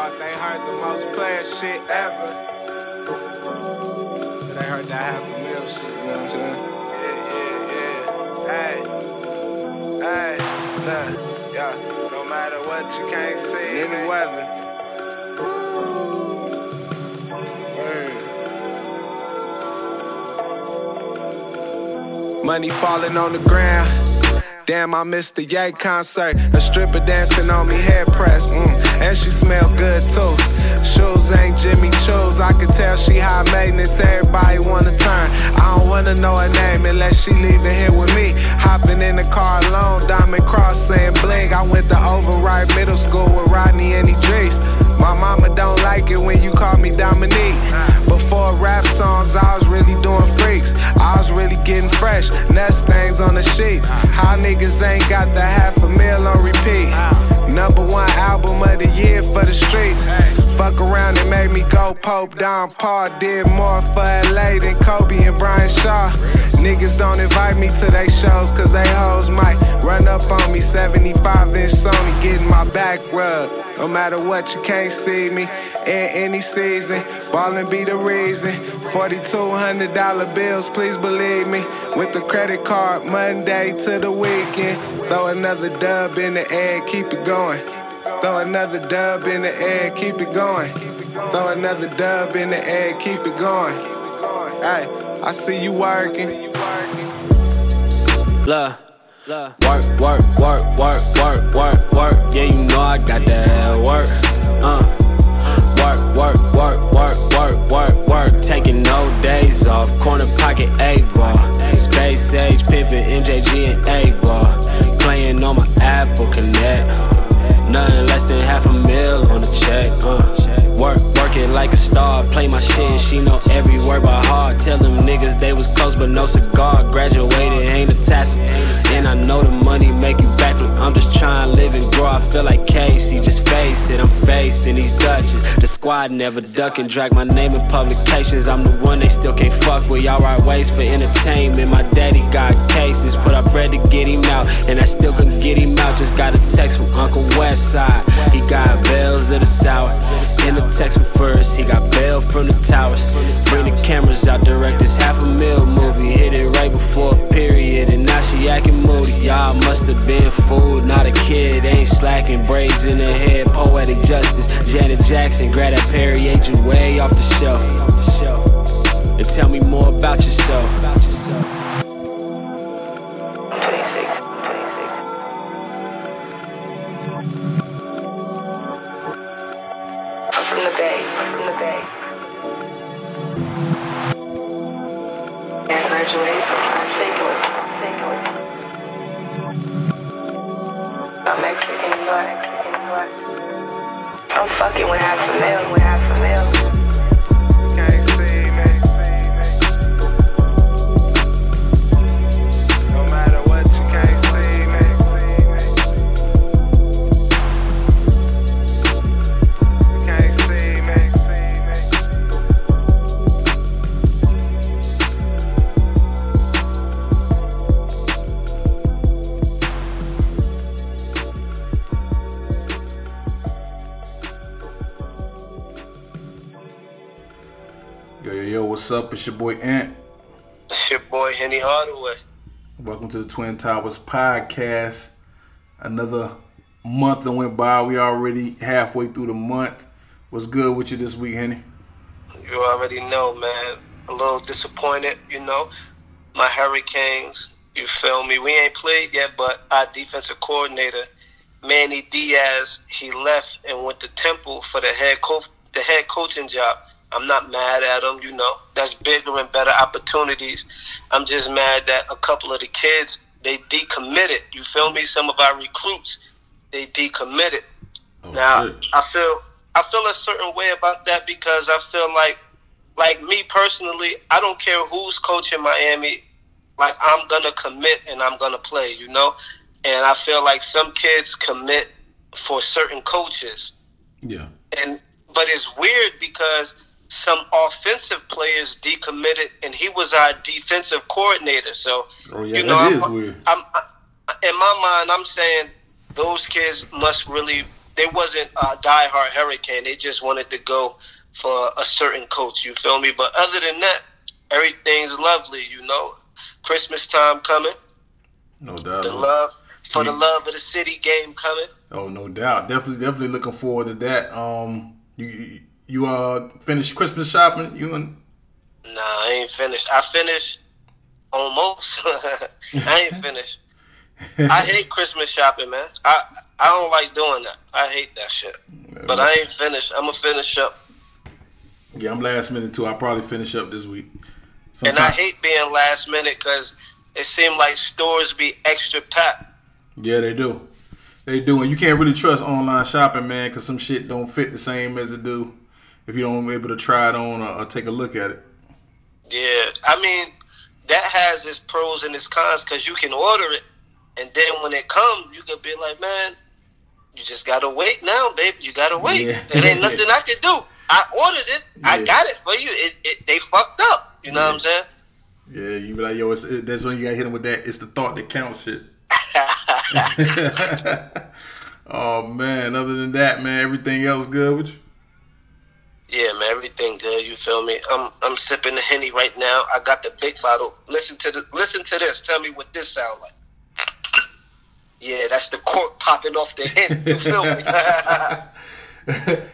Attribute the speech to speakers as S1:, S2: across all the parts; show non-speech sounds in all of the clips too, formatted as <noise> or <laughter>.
S1: Thought they heard the most player shit ever. They heard that half a mil shit, you know what I'm saying? Yeah, yeah, yeah. Hey, hey, look, yeah. No matter what, you can't see any weather. Money falling on the ground. Damn, I missed the Ye concert. A stripper dancing on me, head press. Mm. And she smell good too. Shoes ain't Jimmy Choo's. I can tell she high maintenance. Everybody wanna turn. I don't wanna know her name unless she leaving here with me. Hopping in the car alone, diamond cross saying bling. I went to Overripe Middle School with Rodney and Idris. My mama don't like it when you call me Dominique. Before rap songs, I was really doing freaks. I was really getting fresh, nest things on the sheets. How niggas ain't got the half a mil on repeat. Number one album of the year for the streets. Fuck around and made me go Pope Don Paul. Did more for LA than Kobe and Brian Shaw. Niggas don't invite me to they shows cause they hoes might run up on me. 75 inch Sony getting my back rubbed. No matter what, you can't see me in any season. Ballin' be the reason. $4,200 bills, please believe me. With the credit card, Monday to the weekend. Throw another dub in the air, keep it going. Throw another dub in the air, keep it going. Throw another dub in the air, keep it going. Hey, I see you working.
S2: Look. Work, work, work, work, work, work, work. Yeah, you know I got that work. Uh. Work, work, work, work, work, work, work. Taking no days off. Corner pocket A ball. Space age, pimpin' MJG and 8Ball. Playing on my Apple Connect. Nothing less than half a mil on the check. Uh. Work, work it like a star. Play my shit, she know every word by heart. Tell them niggas they was close, but no cigar. Graduated, ain't a tassel. And I know the money make you backflip. I'm just trying to live and grow. I feel like Casey, just face it. I'm facing these Dutches. The squad never ducking. Drag my name in publications. I'm the one they still can't fuck with. Y'all right ways for entertainment. My daddy got cases. Put up bread to get him out. And I still couldn't get him out.
S3: It's your boy Ant.
S4: It's your boy Henny Hardaway.
S3: Welcome to the Twin Towers podcast. Another month that went by. We already halfway through the month. What's good with you this week, Henny?
S4: You already know, man. A little disappointed, you know. My Hurricanes, you feel me? We ain't played yet, but our defensive coordinator, Manny Diaz, he left and went to Temple for the head coach, the head coaching job. I'm not mad at them, you know. That's bigger and better opportunities. I'm just mad that a couple of the kids they decommitted. You feel me? Some of our recruits they decommitted.
S3: Oh,
S4: now
S3: shit.
S4: I feel I feel a certain way about that because I feel like like me personally, I don't care who's coaching Miami. Like I'm gonna commit and I'm gonna play, you know. And I feel like some kids commit for certain coaches,
S3: Yeah.
S4: and but it's weird because some offensive players decommitted, and he was our defensive coordinator. So
S3: Oh, yeah,
S4: you know, I'm,
S3: weird.
S4: I'm, in my mind, I'm saying those kids must really they wasn't a diehard Hurricane. They just wanted to go for a certain coach. You feel me? But other than that, everything's lovely. You know, Christmas time coming.
S3: No doubt.
S4: The love for the love of the city game coming.
S3: Oh, no doubt. Definitely, definitely looking forward to that. Um, you you, you uh finished Christmas shopping? You and
S4: Nah, I ain't finished. I finished almost. <laughs> I ain't finished. I hate Christmas shopping, man. I I don't like doing that. I hate that shit. But I ain't finished. I'm gonna finish up.
S3: yeah, I'm last minute too. I'll probably finish up this week.
S4: And I hate being last minute because it seems like stores be extra packed.
S3: Yeah, they do. They do, and you can't really trust online shopping, man, because some shit don't fit the same as it do if you don't be able to try it on or, or take a look at it.
S4: Yeah, I mean that has its pros and its cons because you can order it, and then when it comes, you can be like, man, you just gotta wait now, babe. You gotta wait.
S3: Yeah.
S4: There ain't nothing I can do. I ordered it. I got it for you. It, it, they fucked up. You know what I'm saying?
S3: Yeah, you be like, yo, it's, it, that's when you gotta hit them with that. It's the thought that counts, shit. <laughs> <laughs> oh man, other than that, man, everything else good with you?
S4: Yeah, man, everything good. You feel me? I'm I'm sipping the henny right now. I got the big bottle. Listen to the listen to this. Tell me what this sound like. Yeah, that's the cork popping off the hen. You feel me?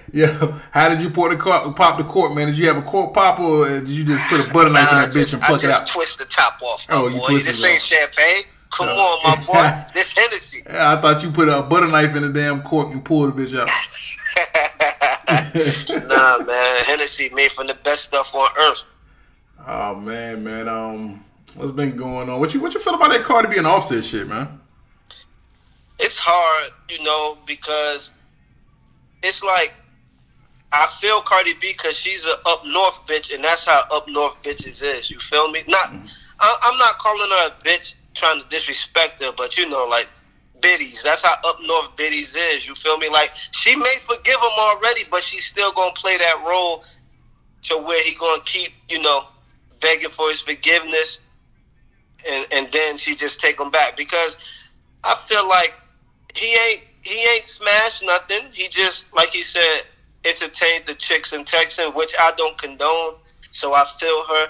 S4: <laughs>
S3: yeah. How did you pour the cork, pop the cork, man? Did you have a cork popper or did you just put a butter knife in that
S4: I
S3: bitch
S4: just,
S3: and
S4: I
S3: pluck it
S4: just
S3: out?
S4: twist the top off.
S3: Oh,
S4: my
S3: you
S4: boy.
S3: twist
S4: This
S3: it
S4: ain't
S3: off.
S4: champagne. Come
S3: No.
S4: on, my boy. <laughs> This Hennessy.
S3: Yeah, I thought you put a butter knife in the damn cork and pulled the bitch out. <laughs>
S4: nah, man. Hennessy made from the best stuff on earth.
S3: Oh man, man. Um, what's been going on? What you what you feel about that Cardi B and Offset shit, man?
S4: it's hard, you know, because it's like I feel Cardi B because she's a up north bitch, and that's how up north bitches is. You feel me? Not, I, I'm not calling her a bitch, trying to disrespect her, but you know, like biddies. That's how up north biddies is. You feel me? Like she may forgive him already, but she's still gonna play that role to where he gonna keep, you know, begging for his forgiveness, and and then she just take him back because I feel like he ain't he ain't smashed nothing. He just like he said entertained the chicks in Texas, which I don't condone. So I feel her.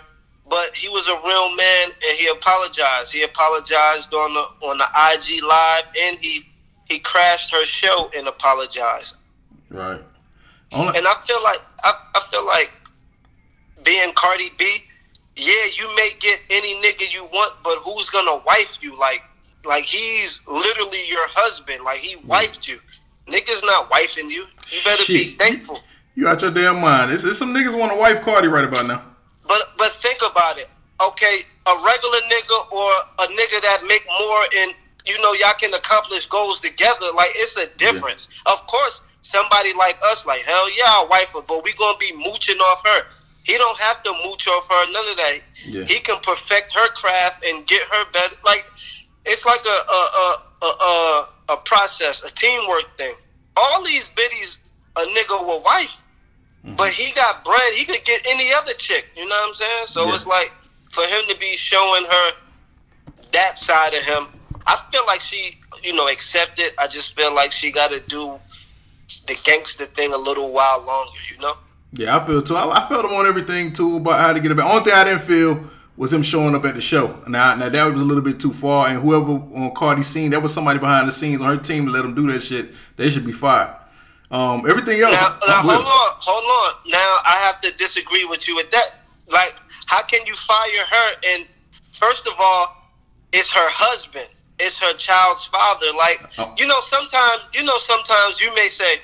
S4: But he was a real man, and he apologized. He apologized on the on the IG live, and he he crashed her show and apologized.
S3: Right. Only,
S4: And I feel like I, I feel like being Cardi B, yeah, you may get any nigga you want, but who's gonna wife you? Like like he's literally your husband. Like he wifed you. Niggas not wifing you. You better be thankful.
S3: you out your damn mind. It's, it's some niggas want to wife Cardi right about now.
S4: But but think about it. Okay, a regular nigga or a nigga that make more and you know y'all can accomplish goals together. Like it's a difference. Of course, somebody like us, like hell yeah, I'll wife her, but we gonna be mooching off her. He don't have to mooch off her. None of that.
S3: Yeah.
S4: He can perfect her craft and get her better. Like it's like a a a a, a, a process, a teamwork thing. All these biddies, a nigga will wife. Mm-hmm. But he got bread. He could get any other chick. You know what I'm saying? So
S3: Yeah.
S4: it's like for him to be showing her that side of him. I feel like she, you know, accepted. I just feel like she got to do the gangster thing a little while longer. You know?
S3: Yeah, I feel too. I, I felt him on everything too about how to get it back. Only thing I didn't feel was him showing up at the show. Now, now that was a little bit too far. And whoever on Cardi's scene, that was somebody behind the scenes on her team to let him do that shit. They should be fired. Um, everything else.
S4: Now, now hold on, hold on. Now I have to disagree with you with that. Like, how can you fire her? And first of all, it's her husband. It's her child's father. Like,
S3: Oh.
S4: you know, sometimes, you know, sometimes you may say,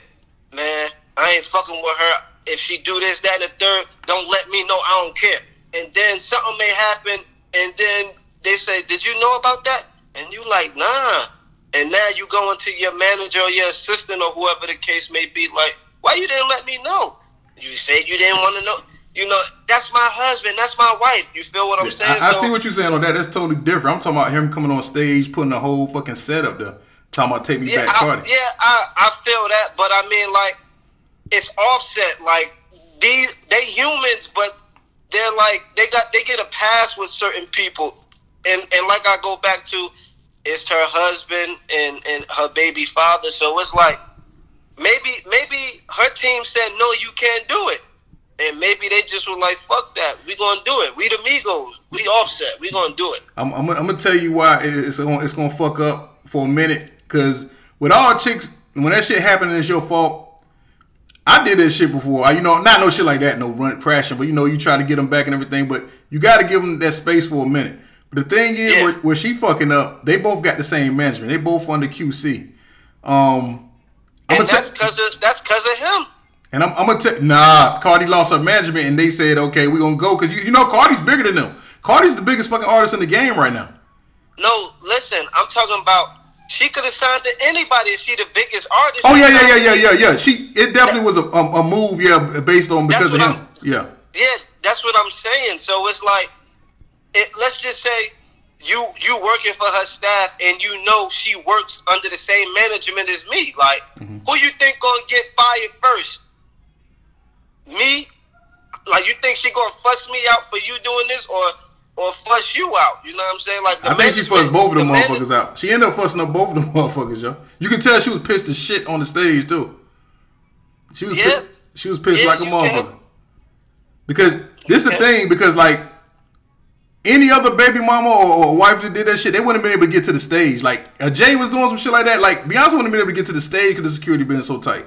S4: "Man, I ain't fucking with her. If she do this, that, and the third, don't let me know. I don't care." And then something may happen, and then they say, "Did you know about that?" And you like, "Nah." And now you go into your manager or your assistant or whoever the case may be, like, why you didn't let me know? You said you didn't want to know. You know, that's my husband, that's my wife. You feel what I'm saying?
S3: I, I
S4: So-
S3: see what you're saying on that. That's totally different. I'm talking about him coming on stage, putting the whole fucking setup there. Talking about take me
S4: yeah,
S3: back,
S4: I,
S3: Cardi.
S4: yeah, I, I feel that, but I mean, like, it's offset. Like these, they humans, but they're like they got they get a pass with certain people, and and like I go back to, it's her husband and and her baby father. So it's like maybe maybe her team said no, you can't do it, and maybe they just were like, "Fuck that, we gonna do it. We the Migos, we offset, we gonna do it."
S3: I'm, I'm, I'm gonna tell you why it's gonna, it's gonna fuck up for a minute. Cause with all chicks, when that shit happening, it's your fault. I did that shit before. You know, not no shit like that, no run crashing, but you know, you try to get them back and everything. But you got to give them that space for a minute. The thing is,
S4: Yeah.
S3: where, where she fucking up, they both got the same management. They both under QC. Um, I'm
S4: And that's because of that's because of him.
S3: and I'm, I'm gonna tell nah, Cardi lost her management, and they said, okay, we're gonna go because you, you know Cardi's bigger than them. Cardi's the biggest fucking artist in the game right now.
S4: No, listen, I'm talking about. She could have signed to anybody if she the biggest artist.
S3: Oh yeah, yeah, yeah, yeah, yeah, yeah. She it definitely was a, a, a move, yeah, based on because of him.
S4: I'm-
S3: Yeah,
S4: Yeah, that's what I'm saying. So it's like, it, let's just say you you working for her staff, and you know she works under the same management as me. Like,
S3: Mm-hmm.
S4: who you think gonna get fired first? Me? Like, you think she gonna fuss me out for you doing this, or or fuss you out? You know what I'm saying? Like, the
S3: I think she
S4: management-
S3: fussed both of them
S4: the manage-
S3: motherfuckers out. She ended up fussing up both of them <laughs> motherfuckers, yo. You can tell she was pissed as shit on the stage too. She was
S4: Yeah.
S3: pissed, she was pissed
S4: Yeah,
S3: like a motherfucker.
S4: can.
S3: Because this is the thing, because like any other baby mama or, wife that did that shit, they wouldn't have been able to get to the stage. Like uh, Jay was doing some shit like that. Like Beyonce wouldn't have been able to get to the stage because the security been so tight.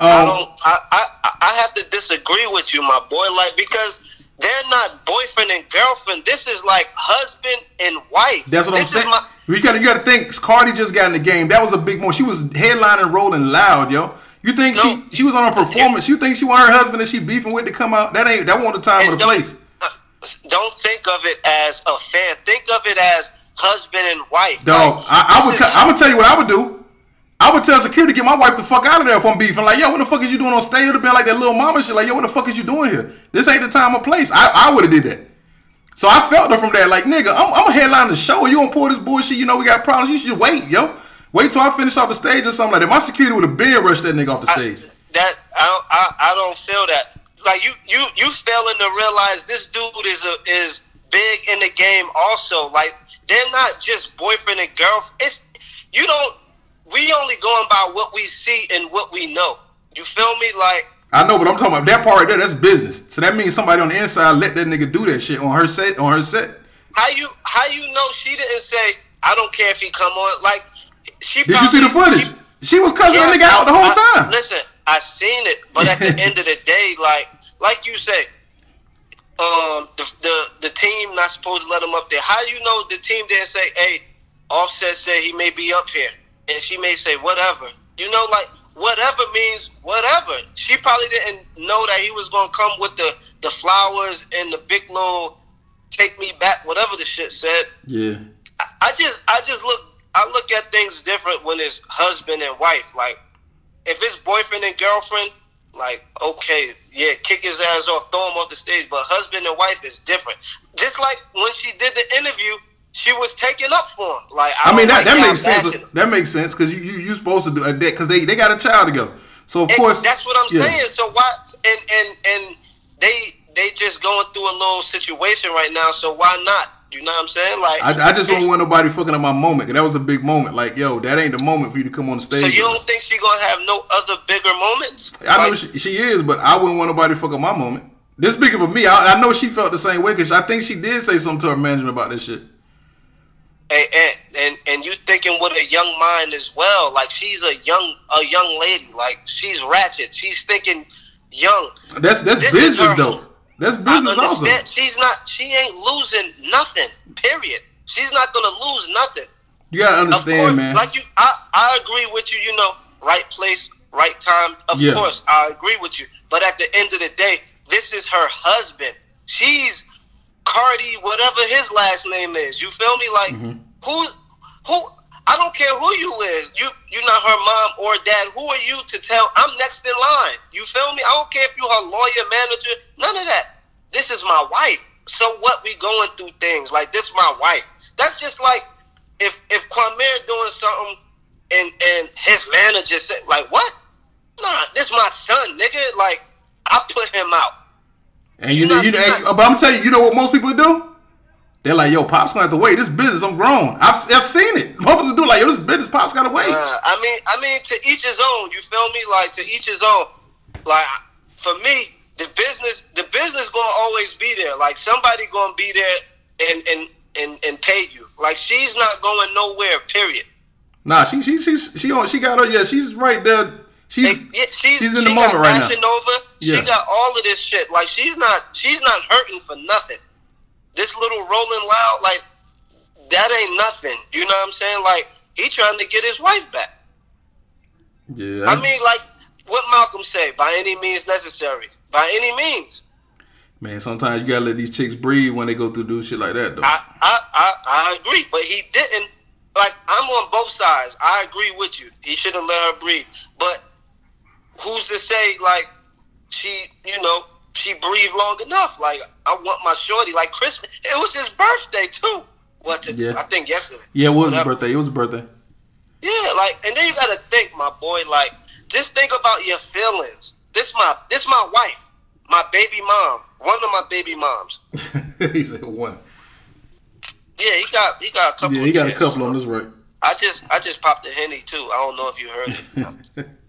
S4: I
S3: Um,
S4: don't. I, I I have to disagree with you, my boy. Like because they're not boyfriend and girlfriend. This is like husband and wife.
S3: That's what
S4: this
S3: I'm saying.
S4: My,
S3: you gotta you gotta think. Cardi just got in the game. That was a big moment. She was headlining, rolling loud, yo. You think
S4: No.
S3: she she was on a performance? You think she want her husband that she beefing with to come out? That ain't that wasn't the time or the place.
S4: Don't think of it as a fan. Think of it as husband and wife.
S3: Dog,
S4: Like,
S3: I, I would. T- I'm gonna tell you what I would do. I would tell security to get my wife the fuck out of there if I'm beefing. Like, yo, what the fuck is you doing on stage? It'd have been like that little mama shit. Like, yo, what the fuck is you doing here? This ain't the time or place. I, I would have did that. So I felt her from that. Like, nigga, I'm, I'm a headline the show. You don't pull this bullshit? You know we got problems. You should wait, yo. Wait till I finish off the stage or something like that. My security would have been rushed that nigga off the
S4: I-
S3: stage.
S4: that I don't, I, I don't feel that. Like you you you failing to realize this dude is a, is big in the game. Also, like they're not just boyfriend and girlfriend. It's you don't. We only going by what we see and what we know. You feel me? Like
S3: I know, but I'm talking about that part right there. That's business. So that means somebody on the inside let that nigga do that shit on her set. On her set.
S4: how you how you know she didn't say I don't care if he come on. Like she.
S3: Did you see the footage? She, was cussing
S4: Yeah,
S3: that nigga out the whole
S4: I-
S3: time.
S4: Listen, I seen it, but at the end of the day, like like you say, um, the, the the team not supposed to let him up there. How do you know the team didn't say, "Hey, Offset said he may be up here," and she may say whatever. You know, like whatever means whatever. She probably didn't know that he was gonna come with the the flowers and the big little take me back, whatever the shit said.
S3: Yeah.
S4: I- I just I just look I look at things different when it's husband and wife. Like if it's boyfriend and girlfriend, like okay, yeah, kick his ass off, throw him off the stage. But husband and wife is different. Just like when she did the interview, she was taking up for him. Like I,
S3: I mean that,
S4: like
S3: that
S4: y'all
S3: makes sense. That makes sense because you you you supposed to do a because they they got a child together. So of
S4: And
S3: course
S4: that's what I'm
S3: yeah.
S4: saying. So why and and and they they just going through a little situation right now. So why not? You know what I'm saying? Like
S3: I, I just don't want nobody fucking up my moment. that was a big moment. Like yo, that ain't the moment for you to come on the stage.
S4: So you don't think she gonna have no other bigger moments?
S3: I know she, she is, but I wouldn't want nobody to fuck up my moment. This big of me, I, I know she felt the same way because I think she did say something to her management about this shit.
S4: and, and and and you thinking with a young mind as well. Like she's a young a young lady. Like she's ratchet. She's thinking young.
S3: That's that's
S4: This
S3: business though. That's business also.
S4: She's not. She ain't losing nothing. Period. She's not gonna lose nothing.
S3: You gotta understand,
S4: course,
S3: man.
S4: like you, I I agree with you. You know, right place, right time. Of
S3: Yeah.
S4: course, I agree with you. But at the end of the day, this is her husband. She's Cardi, whatever his last name is. You feel me? Like
S3: Mm-hmm.
S4: who who I don't care who you is. You you're not her mom or dad. Who are you to tell I'm next in line? You feel me? I don't care if you her lawyer, manager, none of that. This is my wife. So what we going through things. Like this my wife. That's just like if if Kwame doing something and and his manager said like what? Nah, this my son, nigga. Like I put him out.
S3: and you
S4: you
S3: know,
S4: not-
S3: you know,
S4: not-
S3: but I'm telling you, you know what most people do? They're like, yo, Pop's gonna have to wait. This business, I'm grown. I've, I've seen it. Motherfuckers do like, yo, this business, Pop's gotta wait.
S4: Uh, I mean, I mean, to each his own. You feel me? Like to each his own. Like for me, the business, the business gonna always be there. Like somebody gonna be there and and and and pay you. Like she's not going nowhere. Period.
S3: Nah, she she she's she on she got her. Yeah, she's right there. She's
S4: yeah, she's,
S3: she's in
S4: she
S3: the moment right now.
S4: Nova.
S3: Yeah.
S4: She got all of this shit. Like she's not she's not hurting for nothing. This little Rolling Loud, like that ain't nothing. You know what I'm saying? Like he trying to get his wife back.
S3: Yeah,
S4: I mean, like what Malcolm say, by any means necessary. By any means.
S3: man. Sometimes you gotta let these chicks breathe when they go through do shit like that, though.
S4: I, I, I, I agree, but he didn't. Like I'm on both sides. I agree with you. He should have let her breathe. But who's to say like she, you know, she breathed long enough? Like I want my shorty. Like Christmas, it was his birthday too. What? To,
S3: Yeah.
S4: I think yesterday.
S3: yeah, it was his birthday. It was his birthday.
S4: Yeah, like, and then you gotta think, my boy. Like, just think about your feelings. This my, this my wife, my baby mom, one of my baby moms. <laughs>
S3: he said one.
S4: Yeah, he got, he got a couple.
S3: Yeah, he got a
S4: kids.
S3: couple on this right.
S4: I just I just popped a henny too. I don't know if you heard it. <laughs>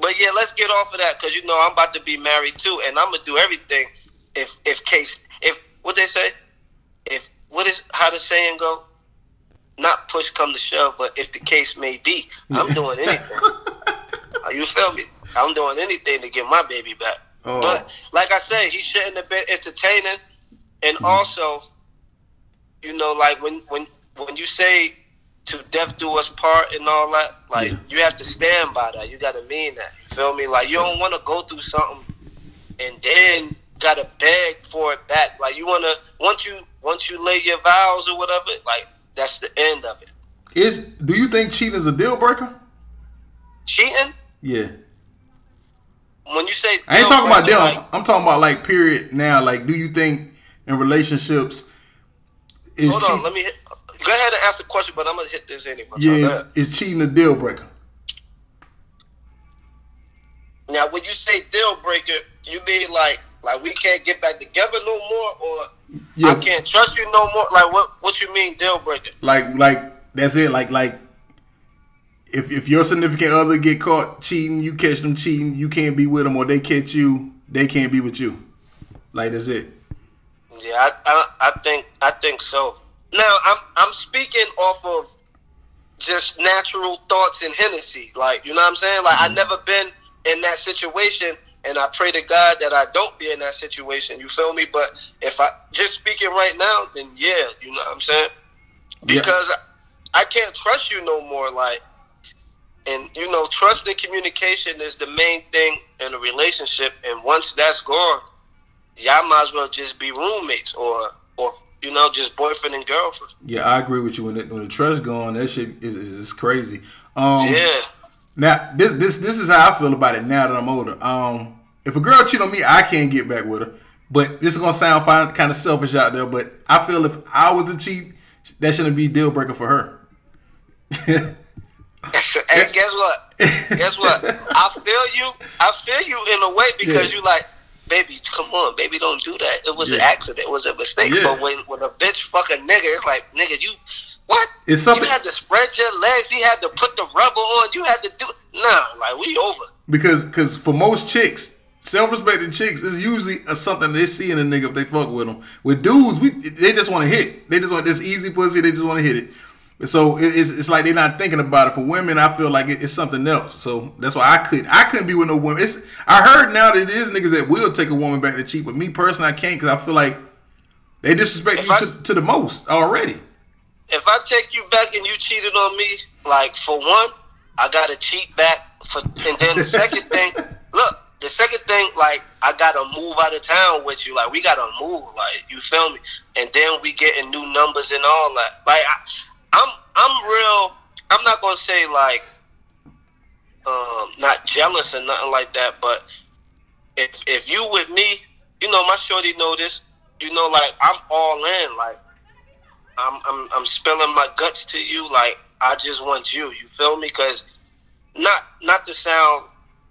S4: but yeah, let's get off of that because you know I'm about to be married too, and I'm gonna do everything if if case if what they say if what is how the saying go. Not push come to shove, but if the case may be, I'm doing anything. <laughs> You feel me? I'm doing anything to get my baby back.
S3: Oh.
S4: But like I said, he shouldn't have been entertaining, and mm. also, you know, like when when when you say to death do us part and all that, like
S3: Yeah.
S4: you have to stand by that. You got to mean that. You feel me? Like you don't want to go through something and then gotta beg for it back. Like you want to once you once you lay your vows or whatever, like that's the end of it.
S3: Is do you think cheating is a deal breaker?
S4: Cheating.
S3: Yeah.
S4: When you say
S3: I ain't talking about deal.
S4: like,
S3: I'm talking about like period now. Like, do you think in relationships is
S4: hold on,
S3: cheating?
S4: let me hit, go ahead and ask the question, but I'm gonna hit this anyway.
S3: Yeah, is cheating a deal breaker?
S4: Now, when you say deal breaker, you mean like like we can't get back together no more, or
S3: Yeah.
S4: I can't trust you no more? Like what? What you mean deal breaker?
S3: Like, like that's it. Like, like if if your significant other get caught cheating, you catch them cheating, you can't be with them, or they catch you, they can't be with you. Like that's it.
S4: Yeah, I, I I think I think so. Now I'm I'm speaking off of just natural thoughts and Hennessy. Like you know what I'm saying? Like I mm-hmm. never been in that situation, and I pray to God that I don't be in that situation. You feel me? But if I just speaking right now, then yeah, you know what I'm saying?
S3: Yeah.
S4: Because I can't trust you no more. Like, and you know, trust and communication is the main thing in a relationship. And once that's gone, y'all might as well just be roommates or or you know just boyfriend and girlfriend.
S3: Yeah, I agree with you. When the, when the trust gone, that shit is is, is crazy. Um,
S4: Yeah.
S3: Now this this this is how I feel about it now that I'm older. Um, if a girl cheat on me, I can't get back with her. But this is gonna sound fine, kind of selfish out there. But I feel if I was a cheat, that shouldn't be deal breaker for her. <laughs> <laughs>
S4: hey, guess what? guess what? I feel you. I feel you in a way because
S3: Yeah.
S4: you like, baby, come on, baby, don't do that. It was an accident. It was a mistake.
S3: Yeah.
S4: But when when a bitch fuck a nigga, it's like, nigga, you what?
S3: It's something-
S4: You had to spread your legs. You had to put the rubber on. You had to do. Nah, like we over.
S3: Because because for most chicks, self-respecting chicks is usually a, something they see in a nigga if they fuck with them. With dudes, we they just want to hit. They just want this easy pussy. They just want to hit it. So it's, it's like they're not thinking about it. For women, I feel like it's something else. So that's why I could I couldn't be with no woman. It's I heard now that it is niggas that will take a woman back to cheat, but me personally, I can't because I feel like they disrespect
S4: If
S3: you
S4: I-
S3: to, to the most already.
S4: If I take you back and you cheated on me, like for one, I gotta cheat back. For and then the second <laughs> thing, look, the second thing, like I gotta move out of town with you. Like we gotta move. Like you feel me? And then we getting new numbers and all that. Like I, I'm, I'm real. I'm not gonna say like, um, not jealous or nothing like that. But if if you with me, you know my shorty know this. You know, like I'm all in. Like I'm I'm I'm spilling my guts to you. Like I just want you. You feel me? Because not not to sound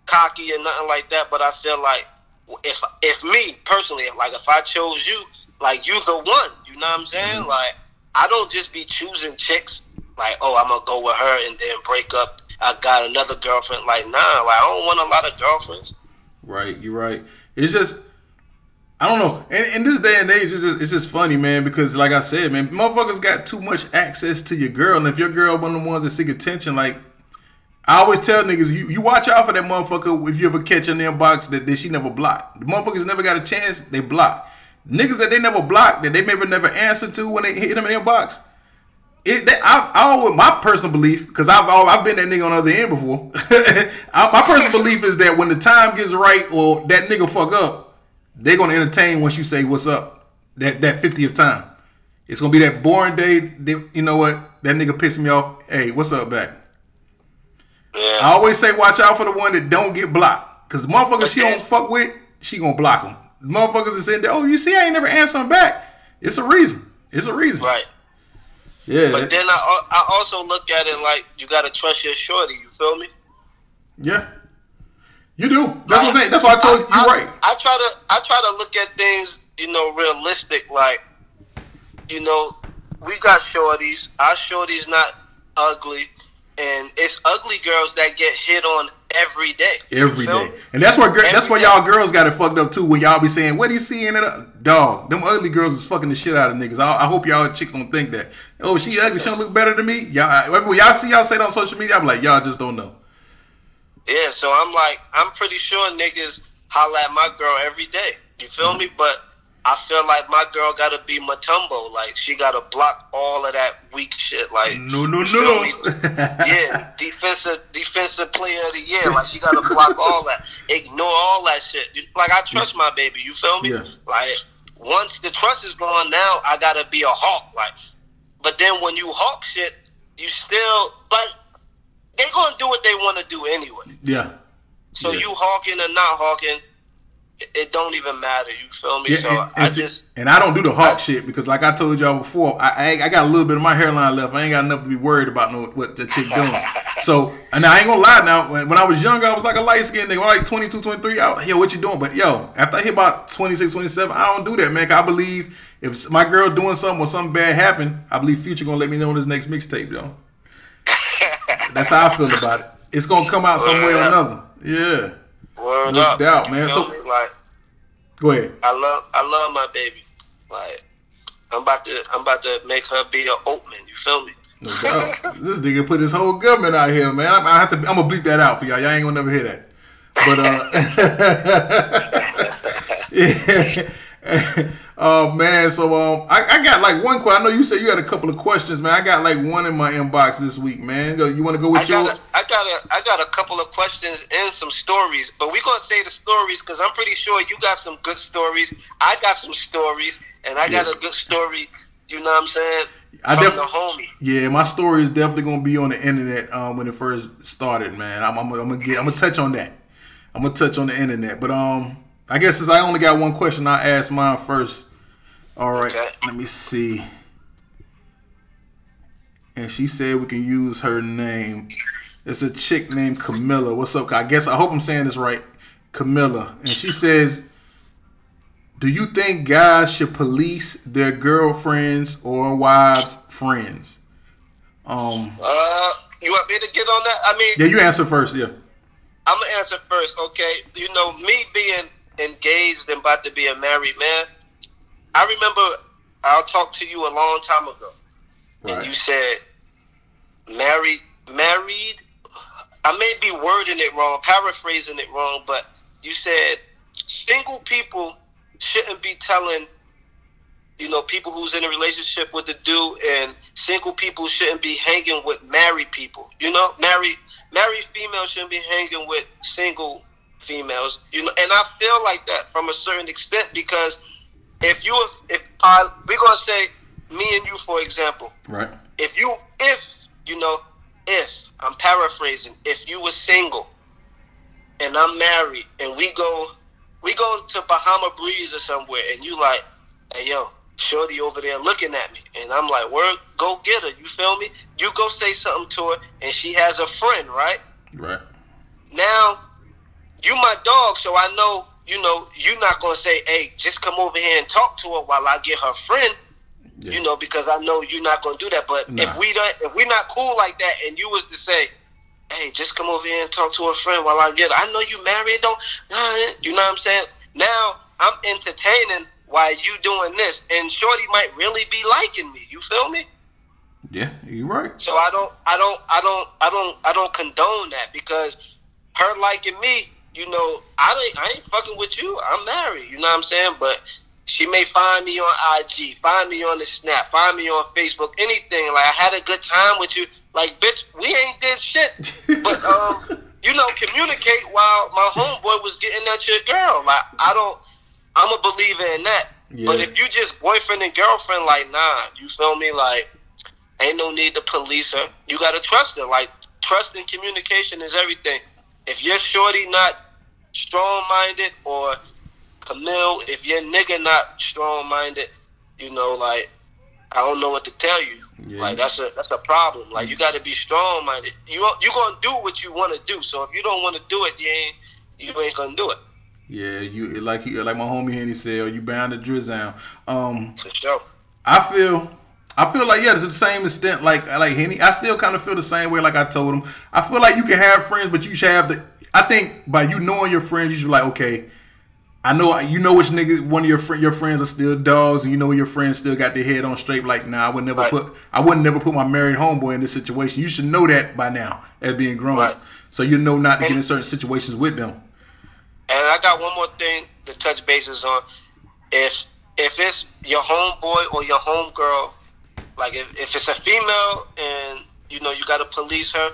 S4: cocky or nothing like that, but I feel like if if me personally, like if I chose you, like you the one. You know what I'm saying? Like I don't just be choosing chicks. Like oh, I'm gonna go with her and then break up. I got another girlfriend. Like nah, like I don't want a lot of girlfriends.
S3: Right, you're right. It's just I don't know. In, in this day and age, it's just, it's just funny, man. Because like I said, man, motherfuckers got too much access to your girl, and if your girl one of the ones that seek attention, like I always tell niggas, you, you watch out for that motherfucker if you ever catch in their inbox that, that she never blocked. The motherfuckers never got a chance, they block. Niggas that they never blocked, that they maybe never answered to when they hit them in their box. It, that, I, I always, my personal belief, because I've I've been that nigga on the other end before. <laughs> I, my personal belief is that when the time gets right or that nigga fuck up, they're gonna entertain once you say what's up. That that fiftieth time, it's gonna be that boring day. They, you know what? That nigga pissing me off. Hey, what's up, back? I always say watch out for the one that don't get blocked. Cause motherfuckers she don't fuck with, she gonna block them. Motherfuckers is saying, oh, you see, I ain't never answering back. It's a reason. It's a reason.
S4: right.
S3: Yeah.
S4: But then I I also look at it like you gotta trust your shorty. You feel me?
S3: yeah. You do. That's what I'm saying. That's why I told you. You're
S4: I,
S3: right.
S4: I try to I try to look at things, you know, realistic. Like, you know, we got shorties. Our shorties not ugly, and it's ugly girls that get hit on every day. You
S3: Every day. And that's where that's where y'all girls got it fucked up too. When y'all be saying, "What he seeing it up?" Dog, them ugly girls is fucking the shit out of niggas. I, I hope y'all chicks don't think that. Oh, she ugly. She don't look better than me. Y'all, when y'all see y'all say it on social media, I'm like, y'all just don't know.
S4: Yeah, so I'm like, I'm pretty sure niggas holla at my girl every day. You feel
S3: Mm-hmm.
S4: me? But I feel like my girl gotta be Mutombo. Like she gotta block all of that weak shit. Like
S3: No, no, no.
S4: me? <laughs> yeah, defensive defensive player of the year. Like she gotta block all that, ignore all that shit. Like I trust my baby. You feel me?
S3: Yeah.
S4: Like once the trust is gone, now I gotta be a hawk. Like, but then when you hawk shit, you still like they gonna do what they want to do anyway.
S3: Yeah.
S4: So
S3: Yeah.
S4: you hawking or not hawking, it, don't even matter. You feel me?
S3: Yeah,
S4: so
S3: and,
S4: I just
S3: and I don't do the hawk
S4: I-
S3: shit because, like I told y'all before, I, I got a little bit of my hairline left. I ain't got enough to be worried about no, what the chick doing. <laughs> so, and I ain't gonna lie now. When, when I was younger, I was like a light skinned nigga, like 22, 23. I, yo, what you doing? But yo, after I hit about 26, 27, I don't do that, man. 'cause I believe if my girl doing something or something bad happen, I believe Future gonna let me know on his next mixtape, though. <laughs> That's how I feel about it. It's gonna come out some way or another. Yeah.
S4: Word
S3: No
S4: up.
S3: doubt, man. So-
S4: me? like
S3: Go ahead.
S4: I love I love my baby. Like I'm about to I'm about to make her be a oatman. You feel me?
S3: No doubt. <laughs> this nigga put his whole government out here, man. I, I have to. I'm gonna bleep that out for y'all. Y'all ain't gonna never hear that. But uh, <laughs> <laughs> yeah. Oh man, so um, I, I got like one question. I know you said you had a couple of questions, man. I got like one in my inbox this week, man. You want to go
S4: I
S3: with your?
S4: got a, I got a I got a couple of questions and some stories, but we gonna say the stories because I'm pretty sure you got some good stories. I got some stories, and I got
S3: Yeah.
S4: a good story. You know what I'm saying?
S3: I
S4: From
S3: def-
S4: the homie.
S3: Yeah, my story is definitely gonna be on the internet um, when it first started, man. I'm, I'm, I'm gonna get, I'm gonna touch on that. I'm gonna touch on the internet, but um, I guess since I only got one question, I ask mine first. All right,
S4: Okay.
S3: let me see. And she said we can use her name. It's a chick named Camilla. What's up? I guess I hope I'm saying this right. Camilla, and she says, "Do you think guys should police their girlfriends or wives' friends?" Um,
S4: Uh, you want me to get on that? I mean,
S3: yeah, you answer first. Yeah,
S4: I'm gonna answer first, okay? You know, me being engaged and about to be a married man, I remember I talked to you a long time ago, and you said married, married. I may be wording it wrong, paraphrasing it wrong, but you said single people shouldn't be telling, you know, people who's in a relationship what to do, and single people shouldn't be hanging with married people. You know, married married females shouldn't be hanging with single females. You know, and I feel like that from a certain extent because if you if uh, I we're gonna say me and you for example,
S3: Right.
S4: if you if you know if I'm paraphrasing, if you were single and I'm married and we go we go to Bahama Breeze or somewhere and you like, hey yo, shorty over there looking at me and I'm like, word, go get her, you feel me? You go say something to her and she has a friend, right?
S3: Right.
S4: Now, you my dog, so I know you know, you're not gonna say, "Hey, just come over here and talk to her while I get her friend." You know, because I know you're not gonna do that. But
S3: Nah.
S4: if we don't, if we're not cool like that, and you was to say, "Hey, just come over here and talk to her friend while I get," her. I know you married, don't, you know what I'm saying? Now I'm entertaining while you doing this, and Shorty might really be liking me. You feel me?
S3: Yeah, you're right.
S4: So I don't, I don't, I don't, I don't, I don't condone that because her liking me, you know, I ain't, I ain't fucking with you. I'm married. You know what I'm saying? But she may find me on IG, find me on the Snap, find me on Facebook, anything. Like I had a good time with you. Like bitch, we ain't did shit. But <laughs> um, you know, communicate while my homeboy was getting at your girl. Like I don't, I'm a believer in that. But if you just boyfriend and girlfriend, like nah, you feel me? Like ain't no need to police her. You gotta trust her. Like trust and communication is everything. If your shorty not strong minded or Camille, if your nigga not strong minded, you know, like I don't know what to tell you.
S3: Yeah.
S4: Like that's a that's a problem. Like you gotta be strong minded. You you gonna do what you wanna do. So if you don't wanna do it, you ain't you ain't gonna do it.
S3: Yeah, you like he like my homie Henny said, you bound to drizzle. Um,
S4: For sure.
S3: I feel I feel like yeah, to the same extent like like Henny. I still kind of feel the same way. Like I told him, I feel like you can have friends, but you should have the. I think by you knowing your friends, you should be like okay. I know you know which nigga one of your your friends are still dogs, and you know your friends still got their head on straight. Like, nah, I would never
S4: Right.
S3: put I wouldn't never put my married homeboy in this situation. You should know that by now as being grown,
S4: Right.
S3: so you know not to get in certain situations with them.
S4: And I got one more thing to touch bases on. If if it's your homeboy or your homegirl, like if, if it's a female and you know you got to police her,